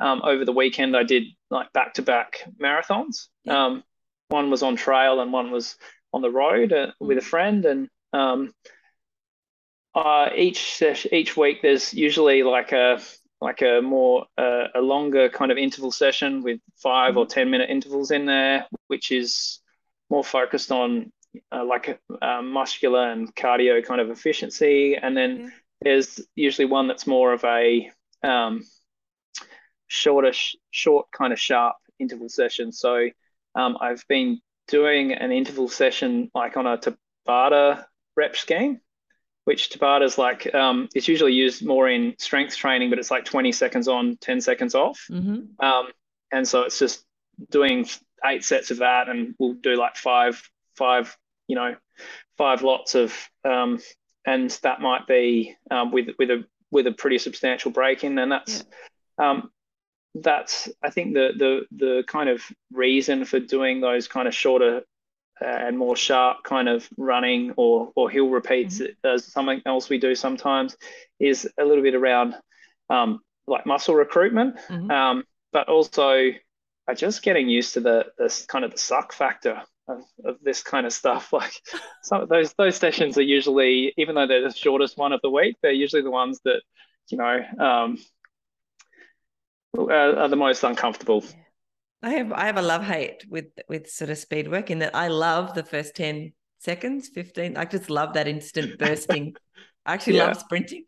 um, over the weekend i did like back to back marathons yeah. um, one was on trail and one was on the road uh, mm-hmm. with a friend and um, uh, each each week there's usually like a like a more uh, a longer kind of interval session with 5 mm-hmm. or ten minute intervals in there, which is more focused on uh, like uh, muscular and cardio kind of efficiency, and then yeah. there's usually one that's more of a um, shorter, sh- short kind of sharp interval session. So um, I've been doing an interval session like on a Tabata rep scheme which Tabata is like um, it's usually used more in strength training, but it's like 20 seconds on, 10 seconds off. Mm-hmm. Um, and so it's just doing eight sets of that, and we'll do like five, five, you know, five lots of, um, and that might be um, with with a with a pretty substantial break in, and that's. Yeah. Um, that's I think the the the kind of reason for doing those kind of shorter uh, and more sharp kind of running or or hill repeats mm-hmm. as something else we do sometimes is a little bit around um, like muscle recruitment mm-hmm. um, but also uh, just getting used to the this kind of the suck factor of, of this kind of stuff like some of those those sessions are usually even though they're the shortest one of the week they're usually the ones that you know um, are, are the most uncomfortable I have I have a love hate with with sort of speed work in that I love the first 10 seconds, 15. I just love that instant bursting. I actually yeah. love sprinting.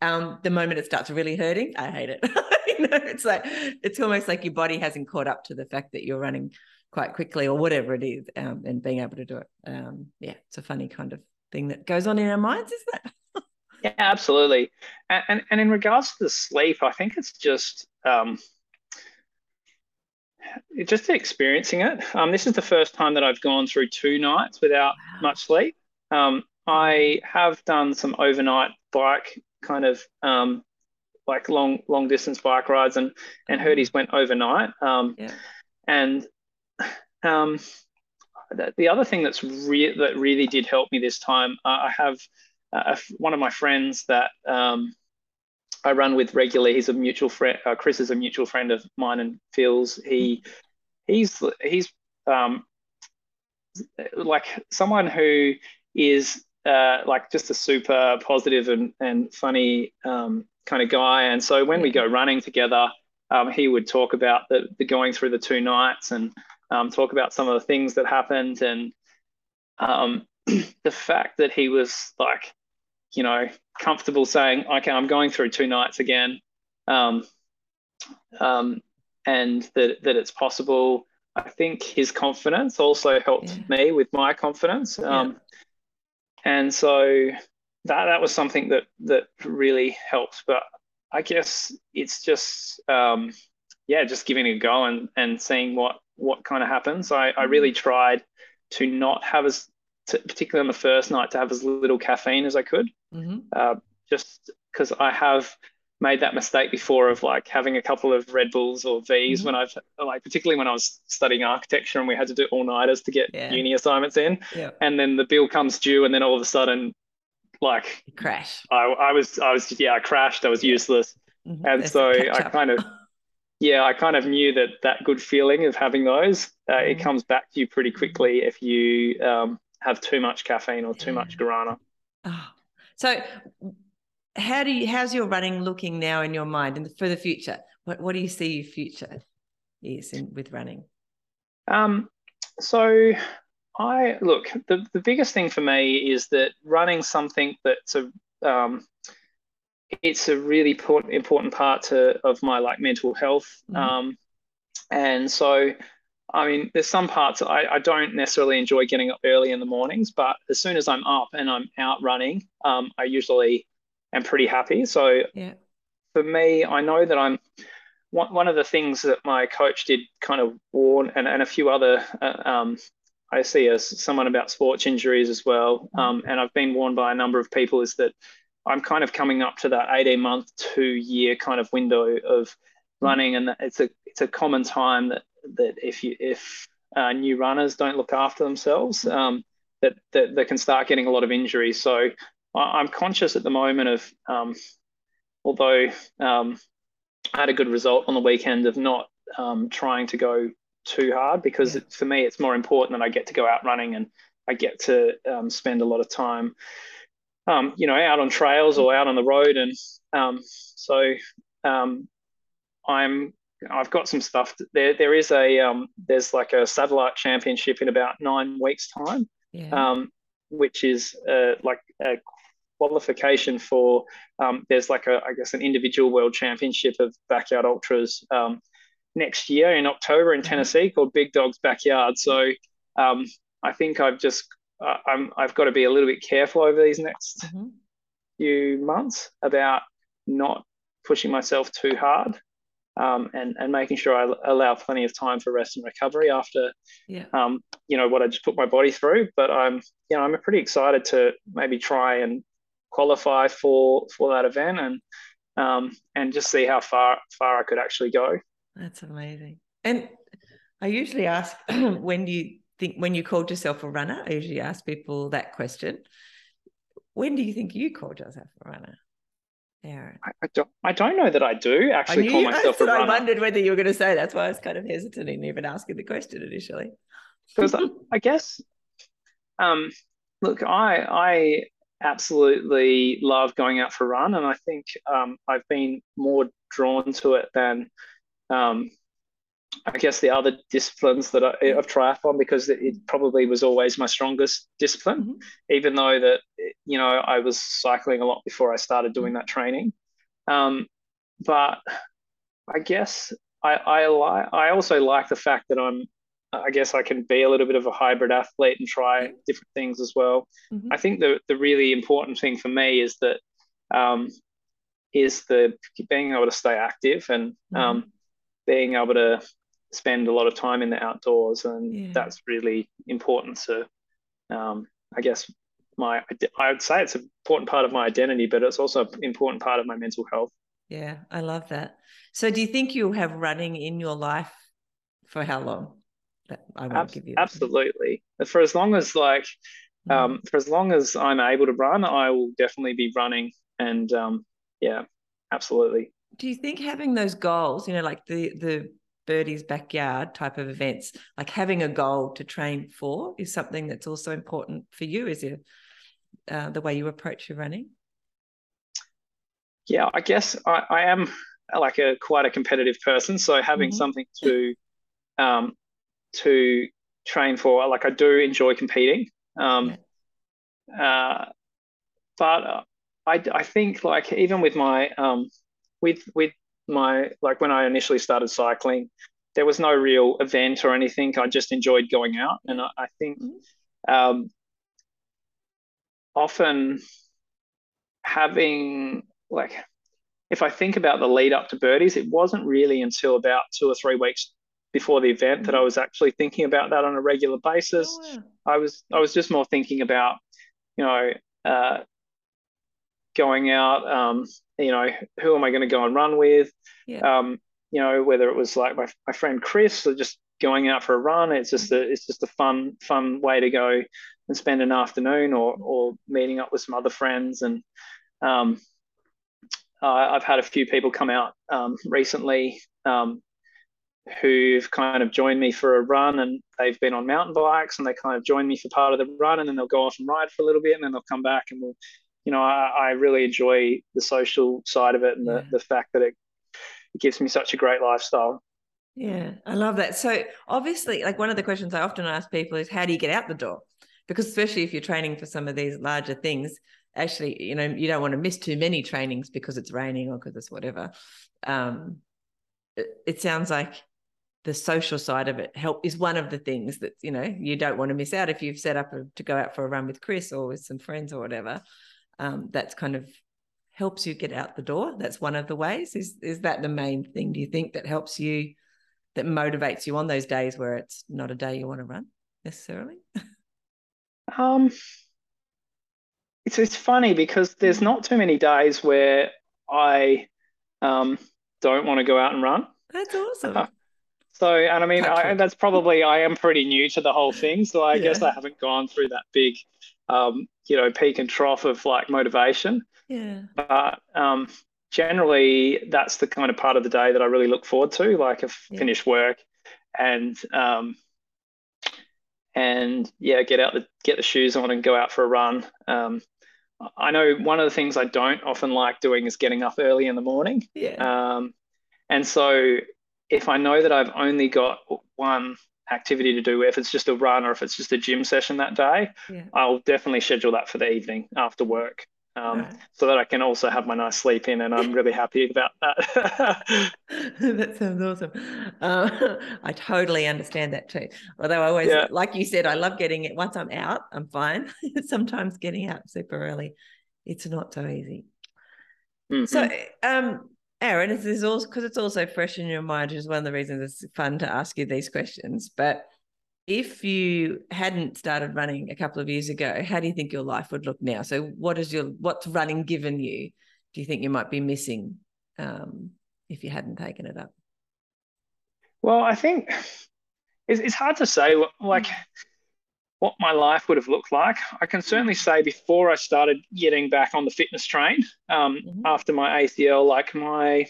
Um, the moment it starts really hurting, I hate it. you know, it's like it's almost like your body hasn't caught up to the fact that you're running quite quickly or whatever it is, um, and being able to do it. Um, yeah, it's a funny kind of thing that goes on in our minds, isn't it? yeah, absolutely. And, and, and in regards to the sleep, I think it's just um, just experiencing it. Um, this is the first time that I've gone through two nights without wow. much sleep. Um, I have done some overnight bike kind of um, like long long distance bike rides, and and mm-hmm. Herdy's went overnight. Um, yeah. And um, the other thing that's re- that really did help me this time, uh, I have uh, one of my friends that um, I run with regularly. He's a mutual friend. Uh, Chris is a mutual friend of mine and Phil's. He he's he's um, like someone who is uh, like just a super positive and and funny um, kind of guy. And so when we go running together, um, he would talk about the, the going through the two nights and um, talk about some of the things that happened and um, the fact that he was like you know, comfortable saying, okay, I'm going through two nights again, um, um, and that that it's possible. I think his confidence also helped yeah. me with my confidence, um, yeah. and so that that was something that that really helped. But I guess it's just um, yeah, just giving it a go and and seeing what what kind of happens. I, I really mm-hmm. tried to not have as to, particularly on the first night, to have as little caffeine as I could, mm-hmm. uh, just because I have made that mistake before of like having a couple of Red Bulls or V's mm-hmm. when I've like particularly when I was studying architecture and we had to do all nighters to get yeah. uni assignments in, yeah. and then the bill comes due, and then all of a sudden, like crash. I, I was I was yeah I crashed. I was useless, mm-hmm. and There's so I kind of. yeah, I kind of knew that that good feeling of having those, uh, it mm-hmm. comes back to you pretty quickly if you um, have too much caffeine or too yeah. much guarana. Oh. So how do you how's your running looking now in your mind and for the future? What what do you see your future is in with running? Um so I look the, the biggest thing for me is that running something that's a um, it's a really important important part to of my like mental health mm-hmm. um, and so I mean, there's some parts I, I don't necessarily enjoy getting up early in the mornings, but as soon as I'm up and I'm out running, um, I usually am pretty happy. So yeah. for me, I know that I'm one, one of the things that my coach did kind of warn, and, and a few other, uh, um, I see as someone about sports injuries as well. Mm-hmm. Um, and I've been warned by a number of people is that I'm kind of coming up to that 18 month, two year kind of window of mm-hmm. running. And it's a, it's a common time that that if you if uh, new runners don't look after themselves, um, that, that that can start getting a lot of injuries. So I'm conscious at the moment of, um, although um, I had a good result on the weekend of not um, trying to go too hard because yeah. it, for me it's more important that I get to go out running and I get to um, spend a lot of time, um, you know, out on trails or out on the road, and so I'm I've got some stuff. There, there is a um, there's like a satellite championship in about nine weeks' time, yeah. um, which is uh, like a qualification for. Um, there's like a I guess an individual world championship of backyard ultras um, next year in October in mm-hmm. Tennessee called Big Dogs Backyard. So um, I think I've just uh, I'm I've got to be a little bit careful over these next mm-hmm. few months about not pushing myself too hard um, and and making sure I allow plenty of time for rest and recovery after, yeah. um, you know, what I just put my body through. But I'm, you know, I'm pretty excited to maybe try and qualify for for that event and um, and just see how far far I could actually go. That's amazing. And I usually ask when you think when you called yourself a runner. I usually ask people that question. When do you think you called yourself a runner? Aaron? I, I, don't. I don't know that I do actually I call myself a runner. I wondered whether you were going to say. That's why I was kind of hesitant in even asking the question initially. Because I guess, um, look, I I absolutely love going out for a run, and I think um, I've been more drawn to it than um, I guess the other disciplines that I, of triathlon because it probably was always my strongest discipline, mm-hmm. even though that you know I was cycling a lot before I started doing mm-hmm. that training. Um, but I guess I I like I also like the fact that I'm I guess I can be a little bit of a hybrid athlete and try different things as well. Mm-hmm. I think the the really important thing for me is that um, is the being able to stay active and mm-hmm. um, being able to spend a lot of time in the outdoors, and yeah. that's really important to, um, I guess, my. I would say it's an important part of my identity, but it's also an important part of my mental health. Yeah, I love that. So, do you think you'll have running in your life for how long? I won't Ab- give you. Absolutely, for as long as like, mm. um, for as long as I'm able to run, I will definitely be running, and um, yeah, absolutely. Do you think having those goals, you know, like the the birdy's backyard type of events like having a goal to train for is something that's also important for you is it uh, the way you approach your running? Yeah i guess i, I am like a quite a competitive person. So having mm-hmm. something to um to train for like i do enjoy competing. Um uh but uh, I, I think like even with my um with with my like when I initially started cycling, there was no real event or anything. I just enjoyed going out, and I, I think um, often having like if I think about the lead up to birdy's, it wasn't really until about two or three weeks before the event mm-hmm. that I mm-hmm. was actually thinking about that on a regular basis. Oh, yeah. I was I was just more thinking about you know uh, going out, um, you know, who am I going to go and run with? Yeah. Um, you know, whether it was like my, my friend Chris or just going out for a run. It's just a it's just a fun fun way to go and spend an afternoon or or meeting up with some other friends and um, uh, I've had a few people come out um, recently um, who've kind of joined me for a run and they've been on mountain bikes and they kind of join me for part of the run and then they'll go off and ride for a little bit and then they'll come back and we'll you know, I, I really enjoy the social side of it and yeah. the, the fact that it, it gives me such a great lifestyle. Yeah, I love that. So obviously, like one of the questions I often ask people is how do you get out the door? Because especially if you're training for some of these larger things, actually, you know, you don't want to miss too many trainings because it's raining or because it's whatever. Um, it, it sounds like the social side of it help is one of the things that you know you don't want to miss out if you've set up a, to go out for a run with Chris or with some friends or whatever. Um, that's kind of helps you get out the door. That's one of the ways. Is is that the main thing? Do you think that helps you, that motivates you on those days where it's not a day you want to run necessarily? Um, it's it's funny because there's not too many days where I um don't want to go out and run. That's awesome. Uh, so, and I mean, I, that's probably I am pretty new to the whole thing, so I yeah. guess I haven't gone through that big, um, you know, peak and trough of like motivation. Yeah. But um, generally, that's the kind of part of the day that I really look forward to. Like, I yeah. finish work, and um, and yeah, get out the get the shoes on and go out for a run. Um, I know one of the things I don't often like doing is getting up early in the morning. Yeah. Um, and so if I know that I've only got one activity to do, if it's just a run or if it's just a gym session that day, yeah. I'll definitely schedule that for the evening after work. Um, right. So that I can also have my nice sleep in, and I'm really happy about that. that sounds awesome. Uh, I totally understand that too. Although I always, yeah. like you said, I love getting it. Once I'm out, I'm fine. Sometimes getting out super early, it's not so easy. Mm-hmm. So, um, Aaron, this is also because it's also fresh in your mind, which is one of the reasons it's fun to ask you these questions. But if you hadn't started running a couple of years ago, how do you think your life would look now? So, what is your what's running given you? Do you think you might be missing um, if you hadn't taken it up? Well, I think it's, it's hard to say. Like what my life would have looked like. I can certainly say before I started getting back on the fitness train um, mm-hmm. after my ACL, like my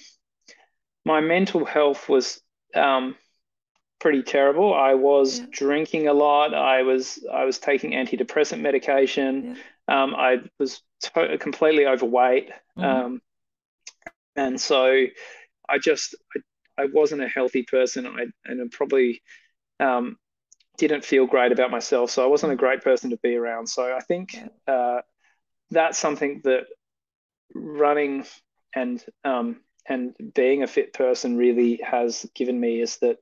my mental health was um, pretty terrible. I was yeah. drinking a lot. I was I was taking antidepressant medication. Yeah. Um, I was to- completely overweight, mm-hmm. Um, and so I just I, I wasn't a healthy person. I and I probably um, didn't feel great about myself. So I wasn't a great person to be around. So I think uh, that's something that running and um, and being a fit person really has given me is that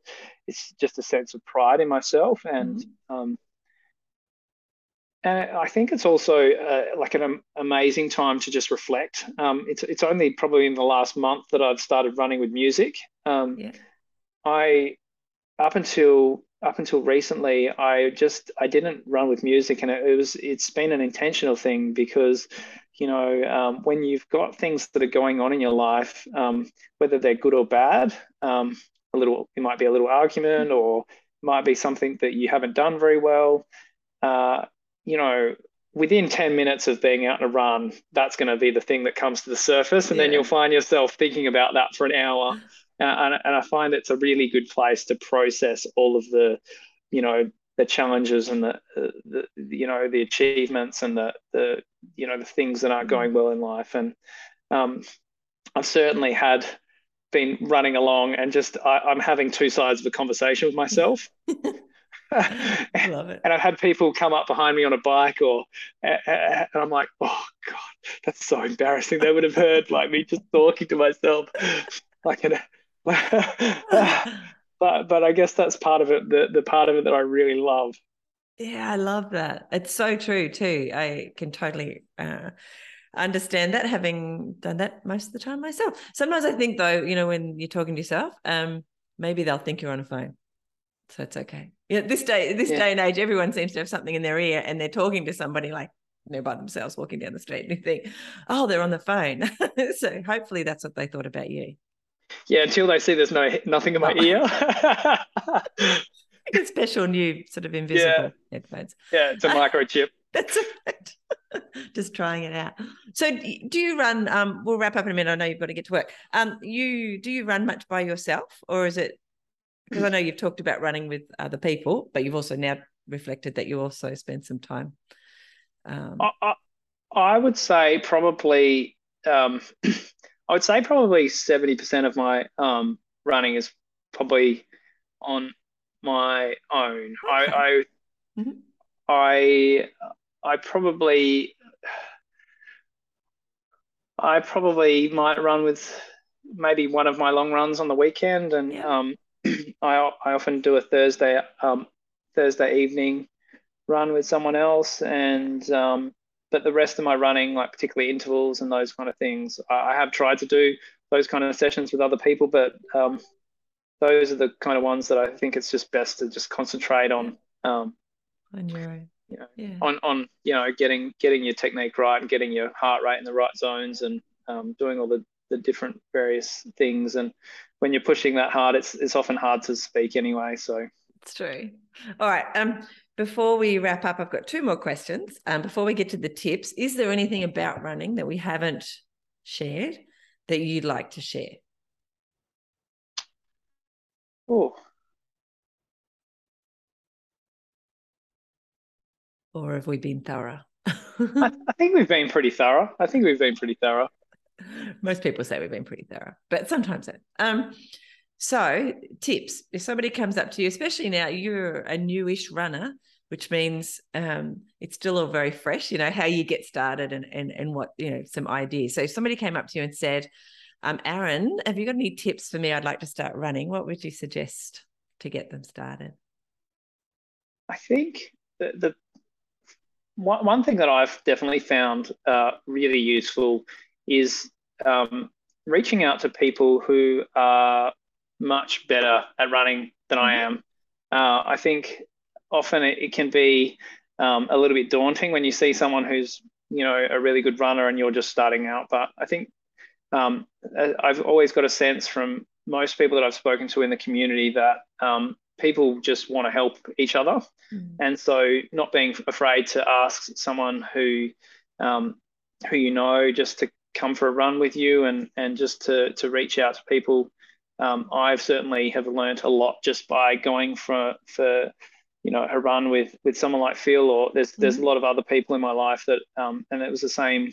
it's just a sense of pride in myself and mm-hmm. um, and I think it's also uh, like an um, amazing time to just reflect. Um, it's it's only probably in the last month that I've started running with music. Um, yeah. I up until up until recently, I just I didn't run with music, and it, it was it's been an intentional thing because you know um, when you've got things that are going on in your life, um, whether they're good or bad, um, a little it might be a little argument or might be something that you haven't done very well. Uh, you know, within 10 minutes of being out on a run, that's going to be the thing that comes to the surface. And yeah. then you'll find yourself thinking about that for an hour and, and I find it's a really good place to process all of the, you know, the challenges and the, the, you know the achievements and the the you know the things that aren't going well in life and um, I've certainly had been running along and just I, am having two sides of a conversation with myself. Love it. And I've had people come up behind me on a bike or and I'm like, oh God, that's so embarrassing. They would have heard like me just talking to myself like an but but I guess that's part of it. The the part of it that I really love. Yeah, I love that. It's so true too. I can totally uh, understand that, having done that most of the time myself. Sometimes I think though, you know, when you're talking to yourself, um, maybe they'll think you're on a phone, so it's okay. Yeah, this day, this yeah. day and age, everyone seems to have something in their ear, and they're talking to somebody like they're by themselves walking down the street, and you think, oh, they're on the phone. so hopefully, that's what they thought about you. Yeah, until they see there's no nothing in my oh. ear. it's special new sort of invisible yeah. headphones. Yeah, it's a microchip. That's it. Just trying it out. So, do you run? Um, we'll wrap up in a minute. I know you've got to get to work. Um, you do you run much by yourself, or is it? Because I know you've talked about running with other people, but you've also now reflected that you also spend some time. Um, I, I, I would say probably um, I would say probably 70% of my um, running is probably on my own. Okay. I I, mm-hmm. I I probably I probably might run with maybe one of my long runs on the weekend and yeah. um I I often do a Thursday um, Thursday evening run with someone else, and um, but the rest of my running, like particularly intervals and those kind of things, I, I have tried to do those kind of sessions with other people, but um, those are the kind of ones that I think it's just best to just concentrate on. Um, on your own. You know, yeah. on on you know getting getting your technique right and getting your heart rate in the right zones and um, doing all the the different various things and when you're pushing that hard it's it's often hard to speak anyway so it's true all right um before we wrap up i've got two more questions. Um before we get to the tips is there anything about running that we haven't shared that you'd like to share? Oh or have we been thorough? I, I think we've been pretty thorough. I think we've been pretty thorough. Most people say we've been pretty thorough, but sometimes so. Um, so tips: if somebody comes up to you, especially now you're a newish runner, which means um, it's still all very fresh. You know how you get started and and and what you know some ideas. So if somebody came up to you and said, um, "Aaron, have you got any tips for me? I'd like to start running." What would you suggest to get them started? I think the, the one, one thing that I've definitely found uh, really useful is um, reaching out to people who are much better at running than I mm-hmm. am. Uh, I think often it, it can be um, a little bit daunting when you see someone who's you know a really good runner and you're just starting out. But I think um, I've always got a sense from most people that I've spoken to in the community that um, people just want to help each other, mm. and so not being afraid to ask someone who um, who you know just to come for a run with you and and just to to reach out to people. Um, I've certainly have learned a lot just by going for for you know a run with with someone like Phil or there's there's mm-hmm. a lot of other people in my life that um, and it was the same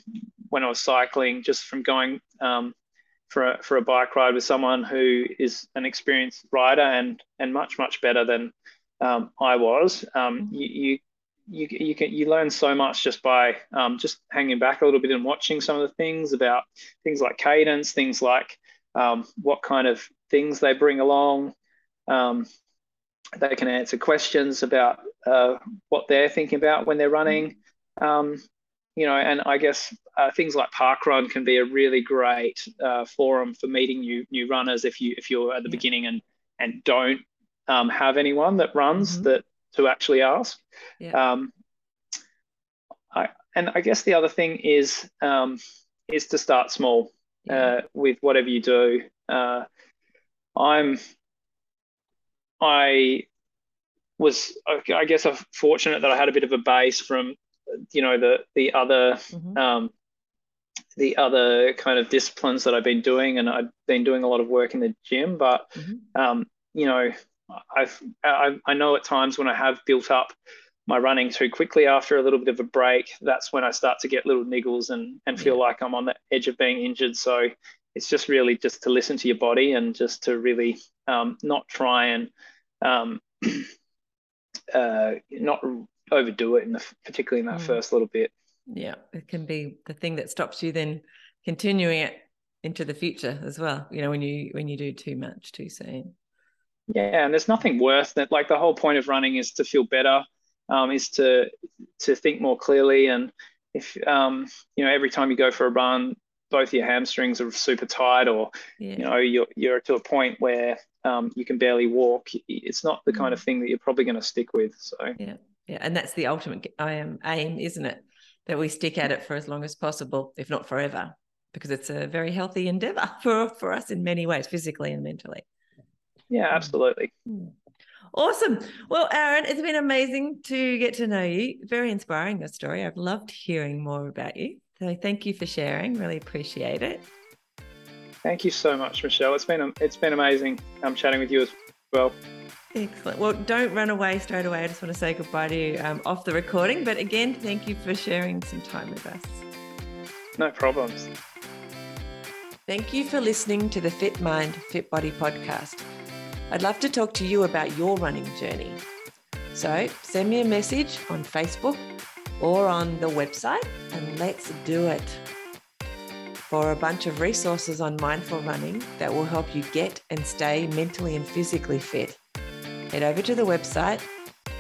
when I was cycling just from going um, for a, for a bike ride with someone who is an experienced rider and and much much better than um, I was. Um, mm-hmm. you, you you you can you learn so much just by um, just hanging back a little bit and watching some of the things about things like cadence, things like um, what kind of things they bring along. Um, they can answer questions about uh, what they're thinking about when they're running. Um, you know, and I guess uh, things like parkrun can be a really great uh, forum for meeting new new runners if you if you're at the yeah. beginning and and don't um, have anyone that runs mm-hmm. that to actually ask. Yeah. Um, I, and I guess the other thing is um, is to start small. Uh, with whatever you do. Uh, I'm I was I guess I'm fortunate that I had a bit of a base from you know the the other mm-hmm. um, the other kind of disciplines that I've been doing, and I've been doing a lot of work in the gym. But mm-hmm. um, you know, I've I, I know at times when I have built up my running too quickly after a little bit of a break, that's when I start to get little niggles and and feel like I'm on the edge of being injured. So it's just really just to listen to your body and just to really um, not try and um, uh, not overdo it in the particularly in that mm. first little bit. Yeah, it can be the thing that stops you then continuing it into the future as well. You know, when you when you do too much too soon. Yeah, and there's nothing worse than like the whole point of running is to feel better, um, is to to think more clearly. And if um, you know every time you go for a run, both your hamstrings are super tight, or yeah. you know you're you're to a point where um, you can barely walk. It's not the kind of mm. thing that you're probably going to stick with. So yeah, yeah, and that's the ultimate aim, aim, isn't it? That we stick at it for as long as possible, if not forever, because it's a very healthy endeavor for for us in many ways, physically and mentally. Yeah, absolutely. Hmm. Awesome. Well, Aaron, it's been amazing to get to know you. Very inspiring, your story. I've loved hearing more about you. So thank you for sharing. Really appreciate it. Thank you so much, Michelle. It's been it's been amazing. I'm um, chatting with you as well. Excellent. Well, don't run away straight away. I just want to say goodbye to you um, off the recording. But again, thank you for sharing some time with us. No problems. Thank you for listening to the Fit Mind, Fit Body podcast. I'd love to talk to you about your running journey. So send me a message on Facebook or on the website and let's do it. for a bunch of resources on mindful running that will help you get and stay mentally and physically fit. Head over to the website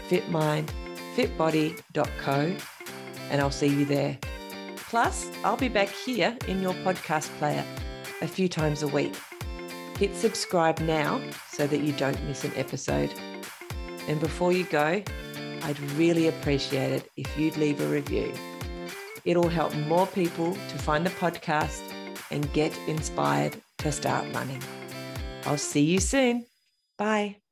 fitmindfitbody.co and I'll see you there. Plus, I'll be back here in your podcast player a few times a week. Hit subscribe now so that you don't miss an episode. And before you go, I'd really appreciate it if you'd leave a review. It'll help more people to find the podcast and get inspired to start running. I'll see you soon. Bye.